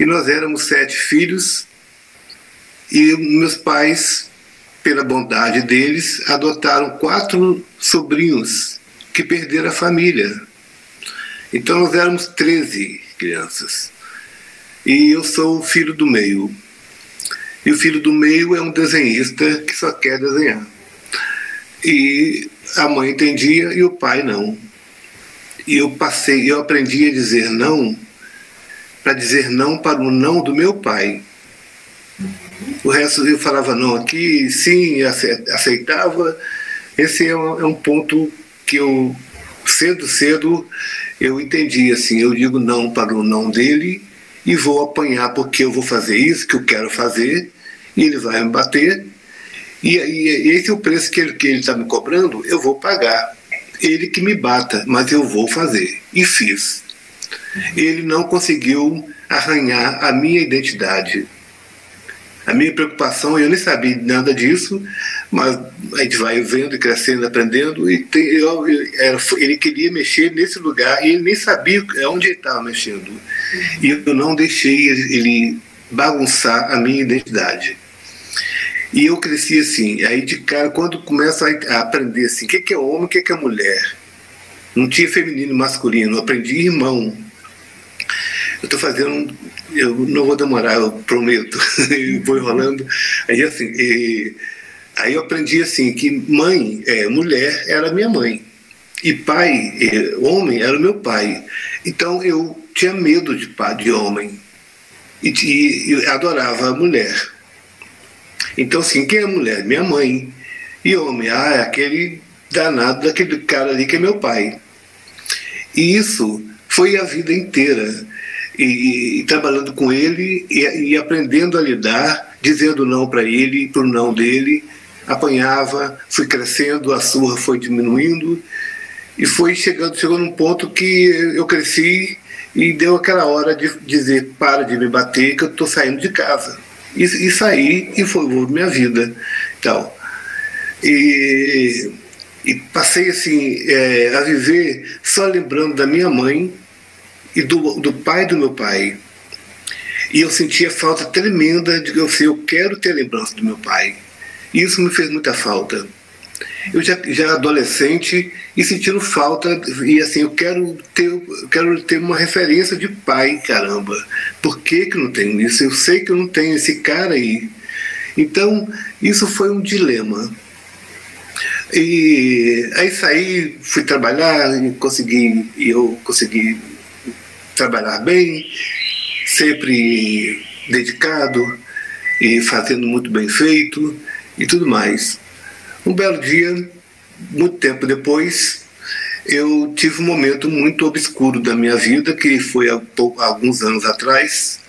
E nós éramos sete filhos, e meus pais pela bondade deles, adotaram quatro sobrinhos que perderam a família. Então nós éramos 13 crianças. E eu sou o filho do meio. E o filho do meio é um desenhista que só quer desenhar. E a mãe entendia e o pai não. E eu passei, eu aprendi a dizer não para dizer não para o não do meu pai. O resto eu falava não aqui, sim, aceitava. Esse é um, é um ponto que eu cedo, cedo eu entendi assim, eu digo não para o não dele e vou apanhar porque eu vou fazer isso que eu quero fazer e ele vai me bater e, e esse é o preço que ele que ele está me cobrando, eu vou pagar. Ele que me bata, mas eu vou fazer e fiz. Ele não conseguiu arranhar a minha identidade. A minha preocupação, eu nem sabia nada disso, mas a gente vai vendo e crescendo, aprendendo, e tem, eu, era, ele queria mexer nesse lugar e ele nem sabia onde ele estava mexendo. E eu não deixei ele bagunçar a minha identidade. E eu cresci assim, aí de cara, quando começa a aprender assim, o que é homem, o que é mulher? Não tinha feminino masculino, eu aprendi irmão. Eu estou fazendo eu não vou demorar, eu prometo. vou enrolando. Aí assim, e, aí eu aprendi assim que mãe, é, mulher era minha mãe e pai, é, homem era meu pai. Então eu tinha medo de pai, de homem e, e, e adorava a mulher. Então assim, quem é mulher? Minha mãe. E homem, ah, é aquele danado daquele cara ali que é meu pai. E isso foi a vida inteira e, e trabalhando com ele e, e, aprendendo a lidar, dizendo não para ele, para o não dele, apanhava, fui crescendo, a surra foi diminuindo e foi chegando, chegou num ponto que eu cresci e deu aquela hora de dizer para de me bater que eu estou saindo de casa. E, e saí e foi minha vida então e, e passei assim é, a viver só lembrando da minha mãe e do, do pai do meu pai. E eu sentia falta tremenda de eu ser, eu quero ter lembrança do meu pai. E isso me fez muita falta. Eu já, já adolescente e sentindo falta, e assim, eu quero ter, quero ter uma referência de pai, caramba. Por que, que não tenho isso? Eu sei que eu não tenho esse cara aí. Então, isso foi um dilema. E aí saí, fui trabalhar e consegui, eu consegui trabalhar bem, sempre dedicado e fazendo muito bem feito e tudo mais. Um belo dia, muito tempo depois, eu tive um momento muito obscuro da minha vida, que foi há, alguns anos atrás,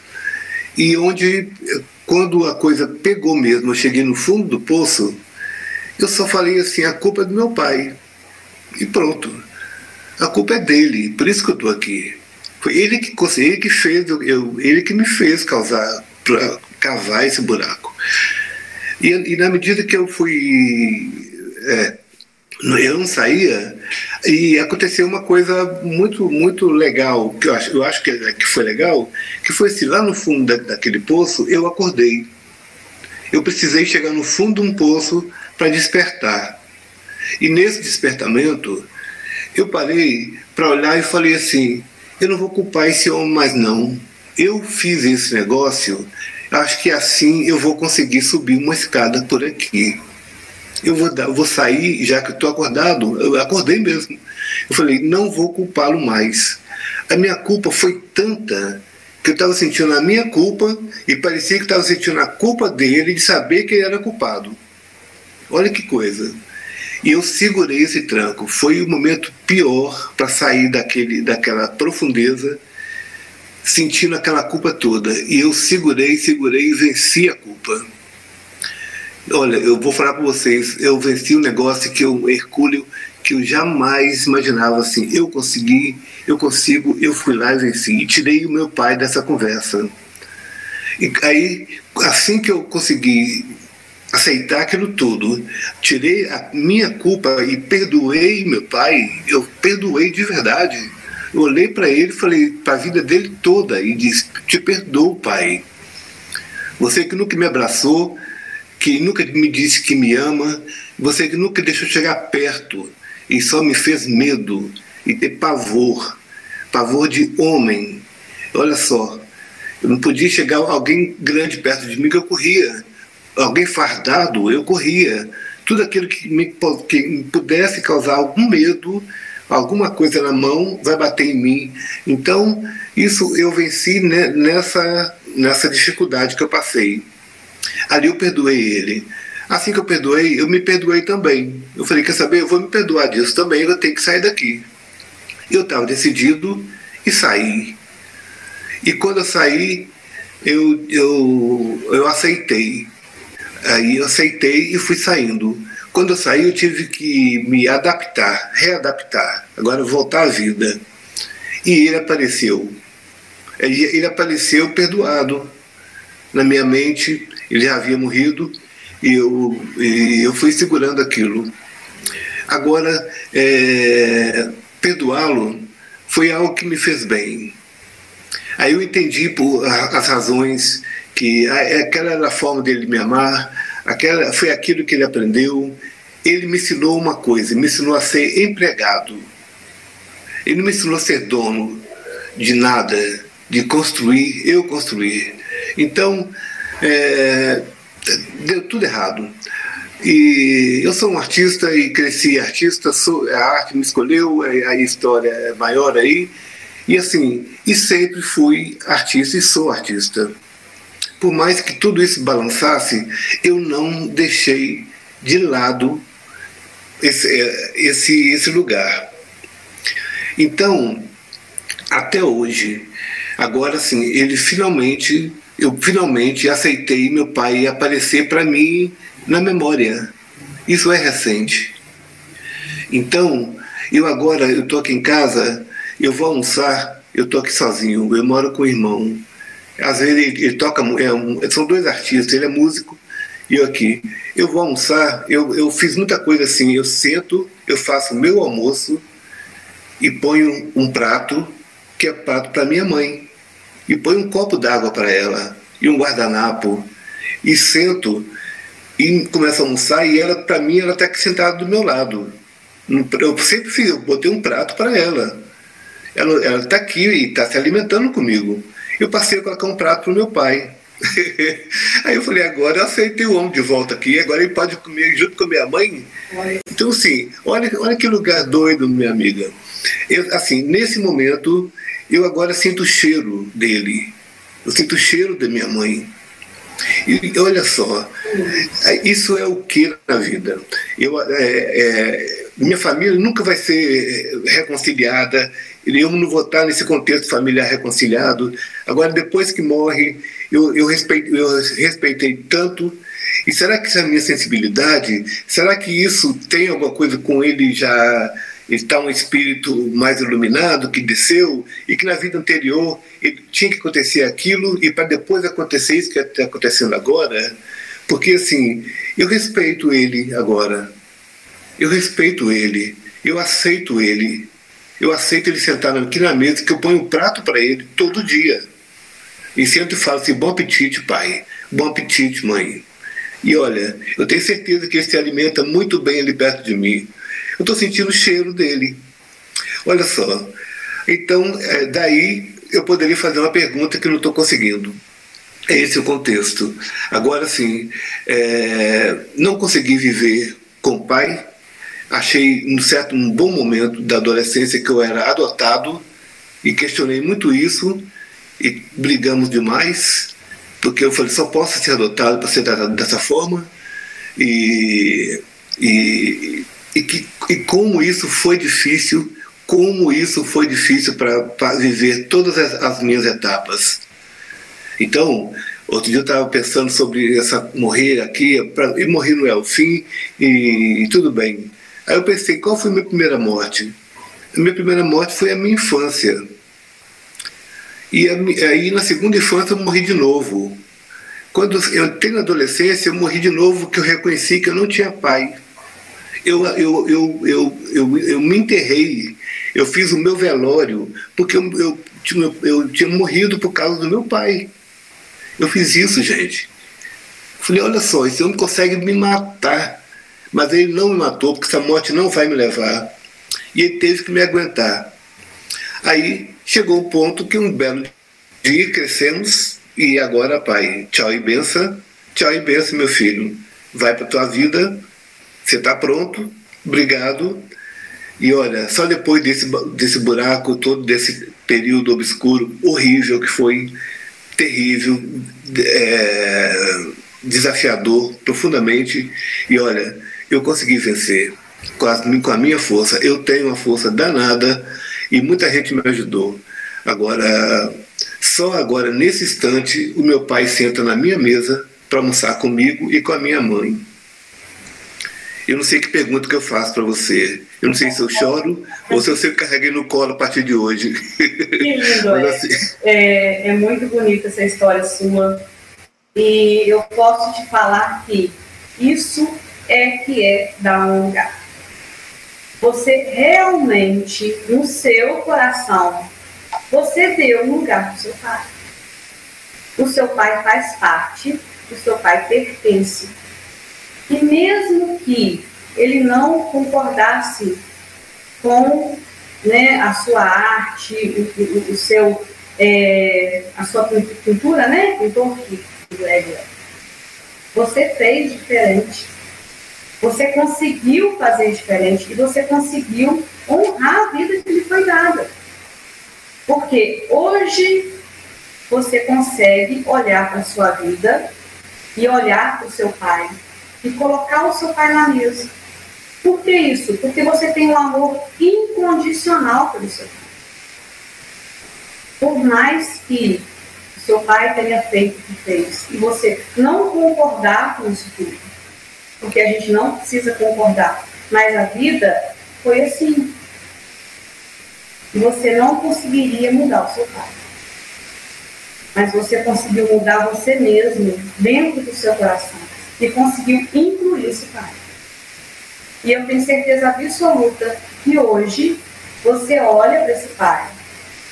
e onde, quando a coisa pegou mesmo, eu cheguei no fundo do poço, eu só falei assim: a culpa é do meu pai. E pronto. A culpa é dele, por isso que eu estou aqui. Foi ele que, ele que fez, eu, ele que me fez causar, cavar esse buraco. E, e, na medida que eu fui. É, eu não saía, e aconteceu uma coisa muito, muito legal, que eu acho, eu acho que, que foi legal, que foi assim, lá no fundo da, daquele poço, eu acordei. Eu precisei chegar no fundo de um poço para despertar. E nesse despertamento, eu parei para olhar e falei assim: eu não vou culpar esse homem mais não. Eu fiz esse negócio, acho que assim eu vou conseguir subir uma escada por aqui. Eu vou, dar, vou sair, já que estou acordado, eu acordei mesmo. Eu falei, não vou culpá-lo mais. A minha culpa foi tanta que eu estava sentindo a minha culpa e parecia que estava sentindo a culpa dele de saber que ele era culpado. Olha que coisa. E eu segurei esse tranco. Foi o momento pior para sair daquele, daquela profundeza, sentindo aquela culpa toda. E eu segurei, segurei e venci a culpa. Olha, eu vou falar para vocês, eu venci um negócio que eu, Hercúleo, que eu jamais imaginava assim. Eu consegui, eu consigo, eu fui lá e venci. E tirei o meu pai dessa conversa. E aí, assim que eu consegui aceitar aquilo tudo. Tirei a minha culpa e perdoei meu pai. Eu perdoei de verdade. Eu olhei para ele falei para a vida dele toda e disse: Te perdoo, pai. Você que nunca me abraçou, que nunca me disse que me ama, você que nunca deixou chegar perto e só me fez medo e ter pavor pavor de homem. Olha só, eu não podia chegar alguém grande perto de mim que eu corria alguém fardado, eu corria. tudo aquilo que me, que pudesse causar algum medo, alguma coisa na mão, vai bater em mim. Então, isso eu venci nessa, nessa dificuldade que eu passei. Ali eu perdoei ele. Assim que eu perdoei, eu me perdoei também. Eu falei, quer saber, eu vou me perdoar disso também, eu tenho que sair daqui. Eu estava decidido e saí. E quando eu saí, eu, eu, eu aceitei. Aí eu aceitei e fui saindo. Quando eu saí, eu tive que me adaptar, readaptar, agora voltar à vida. E ele apareceu. Ele apareceu perdoado. Na minha mente, ele já havia morrido e eu, e eu fui segurando aquilo. Agora, é, perdoá-lo foi algo que me fez bem. Aí eu entendi por as razões que aquela era a forma dele me amar, aquela foi aquilo que ele aprendeu. Ele me ensinou uma coisa, me ensinou a ser empregado. Ele não me ensinou a ser dono de nada, de construir, eu construir. Então, é, deu tudo errado. E eu sou um artista e cresci artista, sou, a arte me escolheu, é, a história é maior aí. E assim, e sempre fui artista e sou artista. Por mais que tudo isso balançasse, eu não deixei de lado esse, é, esse, esse lugar. Então, até hoje, agora sim, ele finalmente eu finalmente aceitei meu pai aparecer para mim na memória. Isso é recente. Então, eu agora, eu estou aqui em casa, eu vou almoçar, eu estou aqui sozinho, eu moro com o irmão. Às vezes ele, ele toca, é um, são dois artistas, ele é músico e eu aqui. Eu vou almoçar, eu, eu fiz muita coisa assim, eu sento, eu faço o meu almoço e ponho um prato, que é prato para minha mãe e põe um copo d'água para ela e um guardanapo e sento e começo a almoçar e ela, para mim, ela está aqui sentada do meu lado. Eu sempre fiz, eu botei um prato para ela. Ela está aqui e está se alimentando comigo. Eu passei a colocar um prato para o meu pai. Aí eu falei, agora eu aceitei o homem de volta aqui, agora ele pode comer junto com a minha mãe. Então, assim, olha, olha que lugar doido, minha amiga. Eu, assim, nesse momento, eu agora sinto o cheiro dele. Eu sinto o cheiro da minha mãe. E olha só, isso é o que na vida? Eu, é, é, minha família nunca vai ser reconciliada, eu não vou estar nesse contexto familiar reconciliado. Agora, depois que morre, eu, eu, eu respeitei tanto. E será que essa é minha sensibilidade, será que isso tem alguma coisa com ele já está um espírito mais iluminado que desceu e que na vida anterior ele tinha que acontecer aquilo e para depois acontecer isso que está acontecendo agora, porque assim eu respeito ele agora, eu respeito ele, eu aceito ele, eu aceito ele sentar aqui na mesa que eu ponho um prato para ele todo dia e sempre falo assim bom apetite pai, bom apetite mãe e olha eu tenho certeza que ele se alimenta muito bem ali perto de mim eu estou sentindo o cheiro dele. Olha só. Então, é, daí eu poderia fazer uma pergunta que não estou conseguindo. É esse o contexto. Agora sim, é, não consegui viver com o pai. Achei um certo um bom momento da adolescência que eu era adotado e questionei muito isso e brigamos demais porque eu falei só posso ser adotado para ser tratado dessa forma e, e e, que, e como isso foi difícil, como isso foi difícil para viver todas as, as, minhas etapas. Então, outro dia eu estava pensando sobre essa morrer aqui, pra, e morrer não é o fim, e, e tudo bem. Aí eu pensei, qual foi a minha primeira morte? A minha primeira morte foi a minha infância. E aí na segunda infância eu morri de novo. Quando eu entrei na adolescência, eu morri de novo, que eu reconheci que eu não tinha pai eu, eu, eu, eu, eu, eu me enterrei, eu fiz o meu velório, porque eu, eu, tinha, eu tinha morrido por causa do meu pai. Eu fiz isso, gente. Falei, olha só, esse homem consegue me matar, mas ele não me matou, porque essa morte não vai me levar. E ele teve que me aguentar. Aí chegou o ponto que um belo dia crescemos e agora, pai, tchau e benção, tchau e benção, meu filho. Vai para tua vida, você está pronto, obrigado. E olha, só depois desse, desse buraco todo, desse período obscuro horrível que foi, terrível, é, desafiador profundamente, e olha, eu consegui vencer com a, com a minha força. Eu tenho uma força danada e muita gente me ajudou. Agora, só agora, nesse instante, o meu pai senta na minha mesa para almoçar comigo e com a minha mãe. Eu não sei que pergunta que eu faço para você. Eu não sei se eu choro ou se eu sei que carreguei no colo a partir de hoje. Que lindo, é. Assim... é. É muito bonita essa história sua. E eu posso te falar que isso é que é dar lugar. Você realmente, no seu coração, você deu um lugar para o seu pai. O seu pai faz parte, o seu pai pertence. E mesmo que ele não concordasse com né, a sua arte, o, o, o seu, é, a sua pintura, né? Pintor que você fez diferente. Você conseguiu fazer diferente e você conseguiu honrar a vida que lhe foi dada. Porque hoje você consegue olhar para a sua vida e olhar para o seu pai e colocar o seu pai na mesa. Por que isso? Porque você tem um amor incondicional pelo seu pai. Por mais que o seu pai tenha feito o que fez e você não concordar com isso tudo, porque a gente não precisa concordar, mas a vida foi assim você não conseguiria mudar o seu pai. Mas você conseguiu mudar você mesmo dentro do seu coração e conseguiu incluir esse pai. E eu tenho certeza absoluta que hoje você olha para esse pai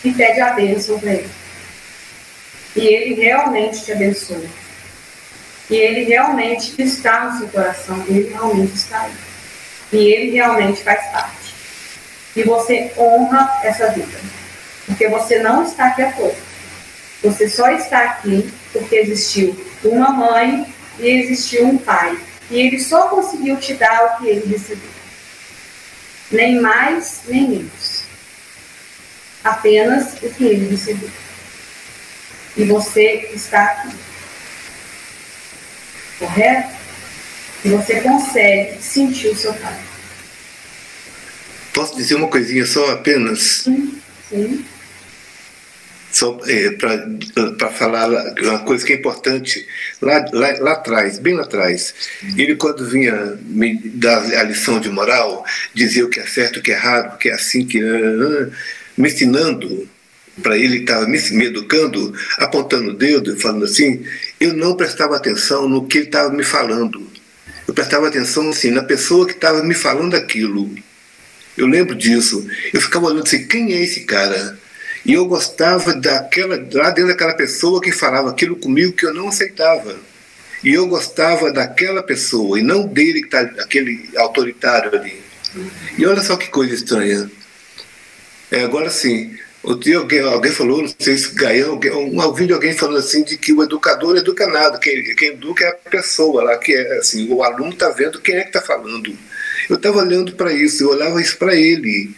e pede a bênção para ele. E ele realmente te abençoa. E ele realmente está no seu coração, ele realmente está aí. E ele realmente faz parte e você honra essa vida. Porque você não está aqui à toa. Você só está aqui porque existiu uma mãe e existiu um pai. E ele só conseguiu te dar o que ele recebeu. Nem mais, nem menos. Apenas o que ele recebeu. E você está aqui. Correto? E você consegue sentir o seu pai. Posso dizer uma coisinha só apenas? Sim. Só é, para falar uma coisa que é importante, lá, lá, lá atrás, bem lá atrás, ele quando vinha me dar a lição de moral, dizia o que é certo, o que é errado, o que é assim, que é, me ensinando para ele estava me, me educando, apontando o dedo, falando assim, eu não prestava atenção no que ele estava me falando. Eu prestava atenção assim na pessoa que estava me falando aquilo. Eu lembro disso. Eu ficava olhando assim, quem é esse cara? E eu gostava daquela, lá dentro daquela pessoa que falava aquilo comigo que eu não aceitava. E eu gostava daquela pessoa e não dele, que tá, aquele autoritário ali. E olha só que coisa estranha. É, agora sim, outro dia alguém, alguém falou, não sei se ganhou, um, um vídeo alguém falando assim de que o educador educa nada, quem, quem educa é a pessoa lá, que é assim, o aluno está vendo quem é que está falando. Eu estava olhando para isso, eu olhava isso para ele.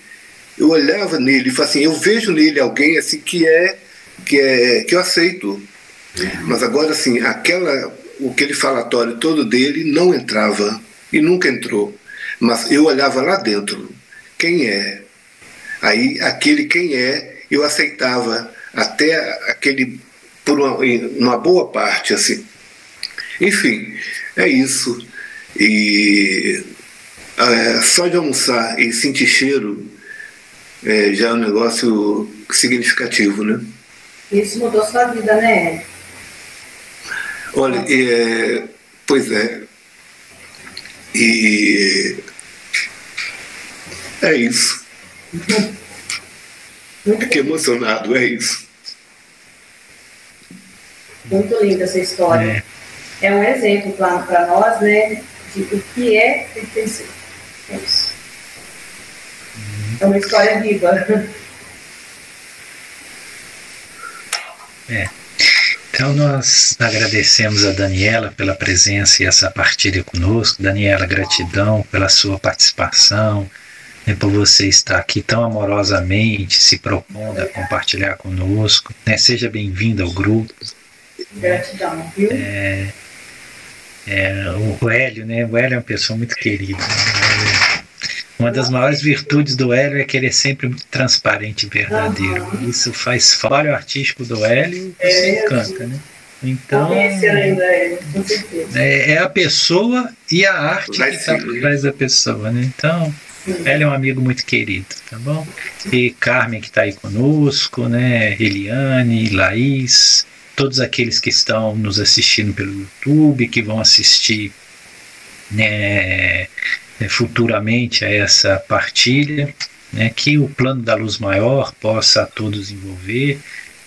Eu olhava nele e falava assim, eu vejo nele alguém assim que é que é que eu aceito. Mas agora assim, aquela o aquele falatório todo dele não entrava e nunca entrou. Mas eu olhava lá dentro, quem é? Aí aquele quem é, eu aceitava até aquele por uma, uma boa parte assim. Enfim, é isso. E é, só de almoçar e sentir cheiro é, já é um negócio significativo, né? Isso mudou sua vida, né? Olha, é, pois é. E é isso. Fiquei emocionado, é isso. Muito linda essa história. É, é um exemplo para nós, né, de o que é pertencer. É isso. É uma história viva. É. Então nós agradecemos a Daniela pela presença e essa partilha conosco. Daniela, gratidão pela sua participação, né, por você estar aqui tão amorosamente se propondo a compartilhar conosco. Né, seja bem-vindo ao grupo. Gratidão, viu? É, é, o Hélio, né? O Hélio é uma pessoa muito querida. Né? Uma das maiores virtudes do Hélio é que ele é sempre muito transparente e verdadeiro. Uhum. Isso faz fora o artístico do Hélio, é, encanta, né? Então, é, é a pessoa e a arte que está por trás da pessoa, né? Então, Sim. é um amigo muito querido, tá bom? E Carmen que está aí conosco, né? Eliane, Laís, todos aqueles que estão nos assistindo pelo YouTube, que vão assistir né, né, futuramente a essa partilha, né, que o plano da luz maior possa a todos envolver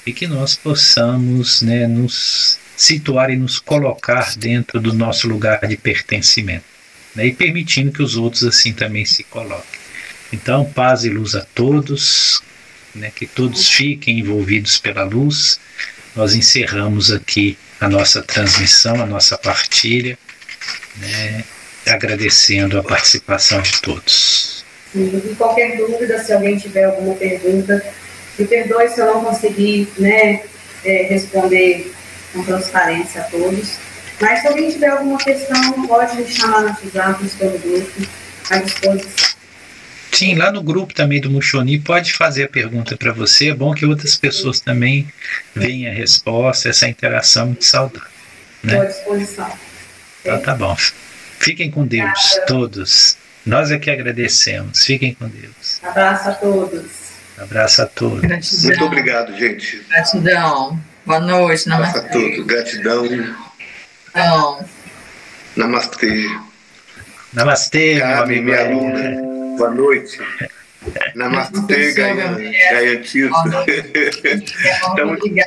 e que nós possamos né, nos situar e nos colocar dentro do nosso lugar de pertencimento né, e permitindo que os outros assim também se coloquem. Então, paz e luz a todos, né, que todos fiquem envolvidos pela luz. Nós encerramos aqui a nossa transmissão, a nossa partilha. Né, agradecendo a participação de todos. E qualquer dúvida, se alguém tiver alguma pergunta, me perdoe se eu não conseguir né, é, responder com transparência a todos. Mas se alguém tiver alguma questão, pode me chamar no WhatsApp, estou no grupo, à disposição. Sim, lá no grupo também do Muxoni pode fazer a pergunta para você. É bom que outras pessoas também venham a resposta, essa interação é muito saudável. Né? Estou à disposição. Então tá bom. Fiquem com Deus, todos. Nós é que agradecemos. Fiquem com Deus. Abraço a todos. Abraço a todos. Gratidão. Muito obrigado, gente. Gratidão. Boa noite. Abraço a todos. Gratidão. Gratidão. Namastê. Namastê, Carmen, minha aluna. Boa noite. Namastê, Gaia, Gaia Tito.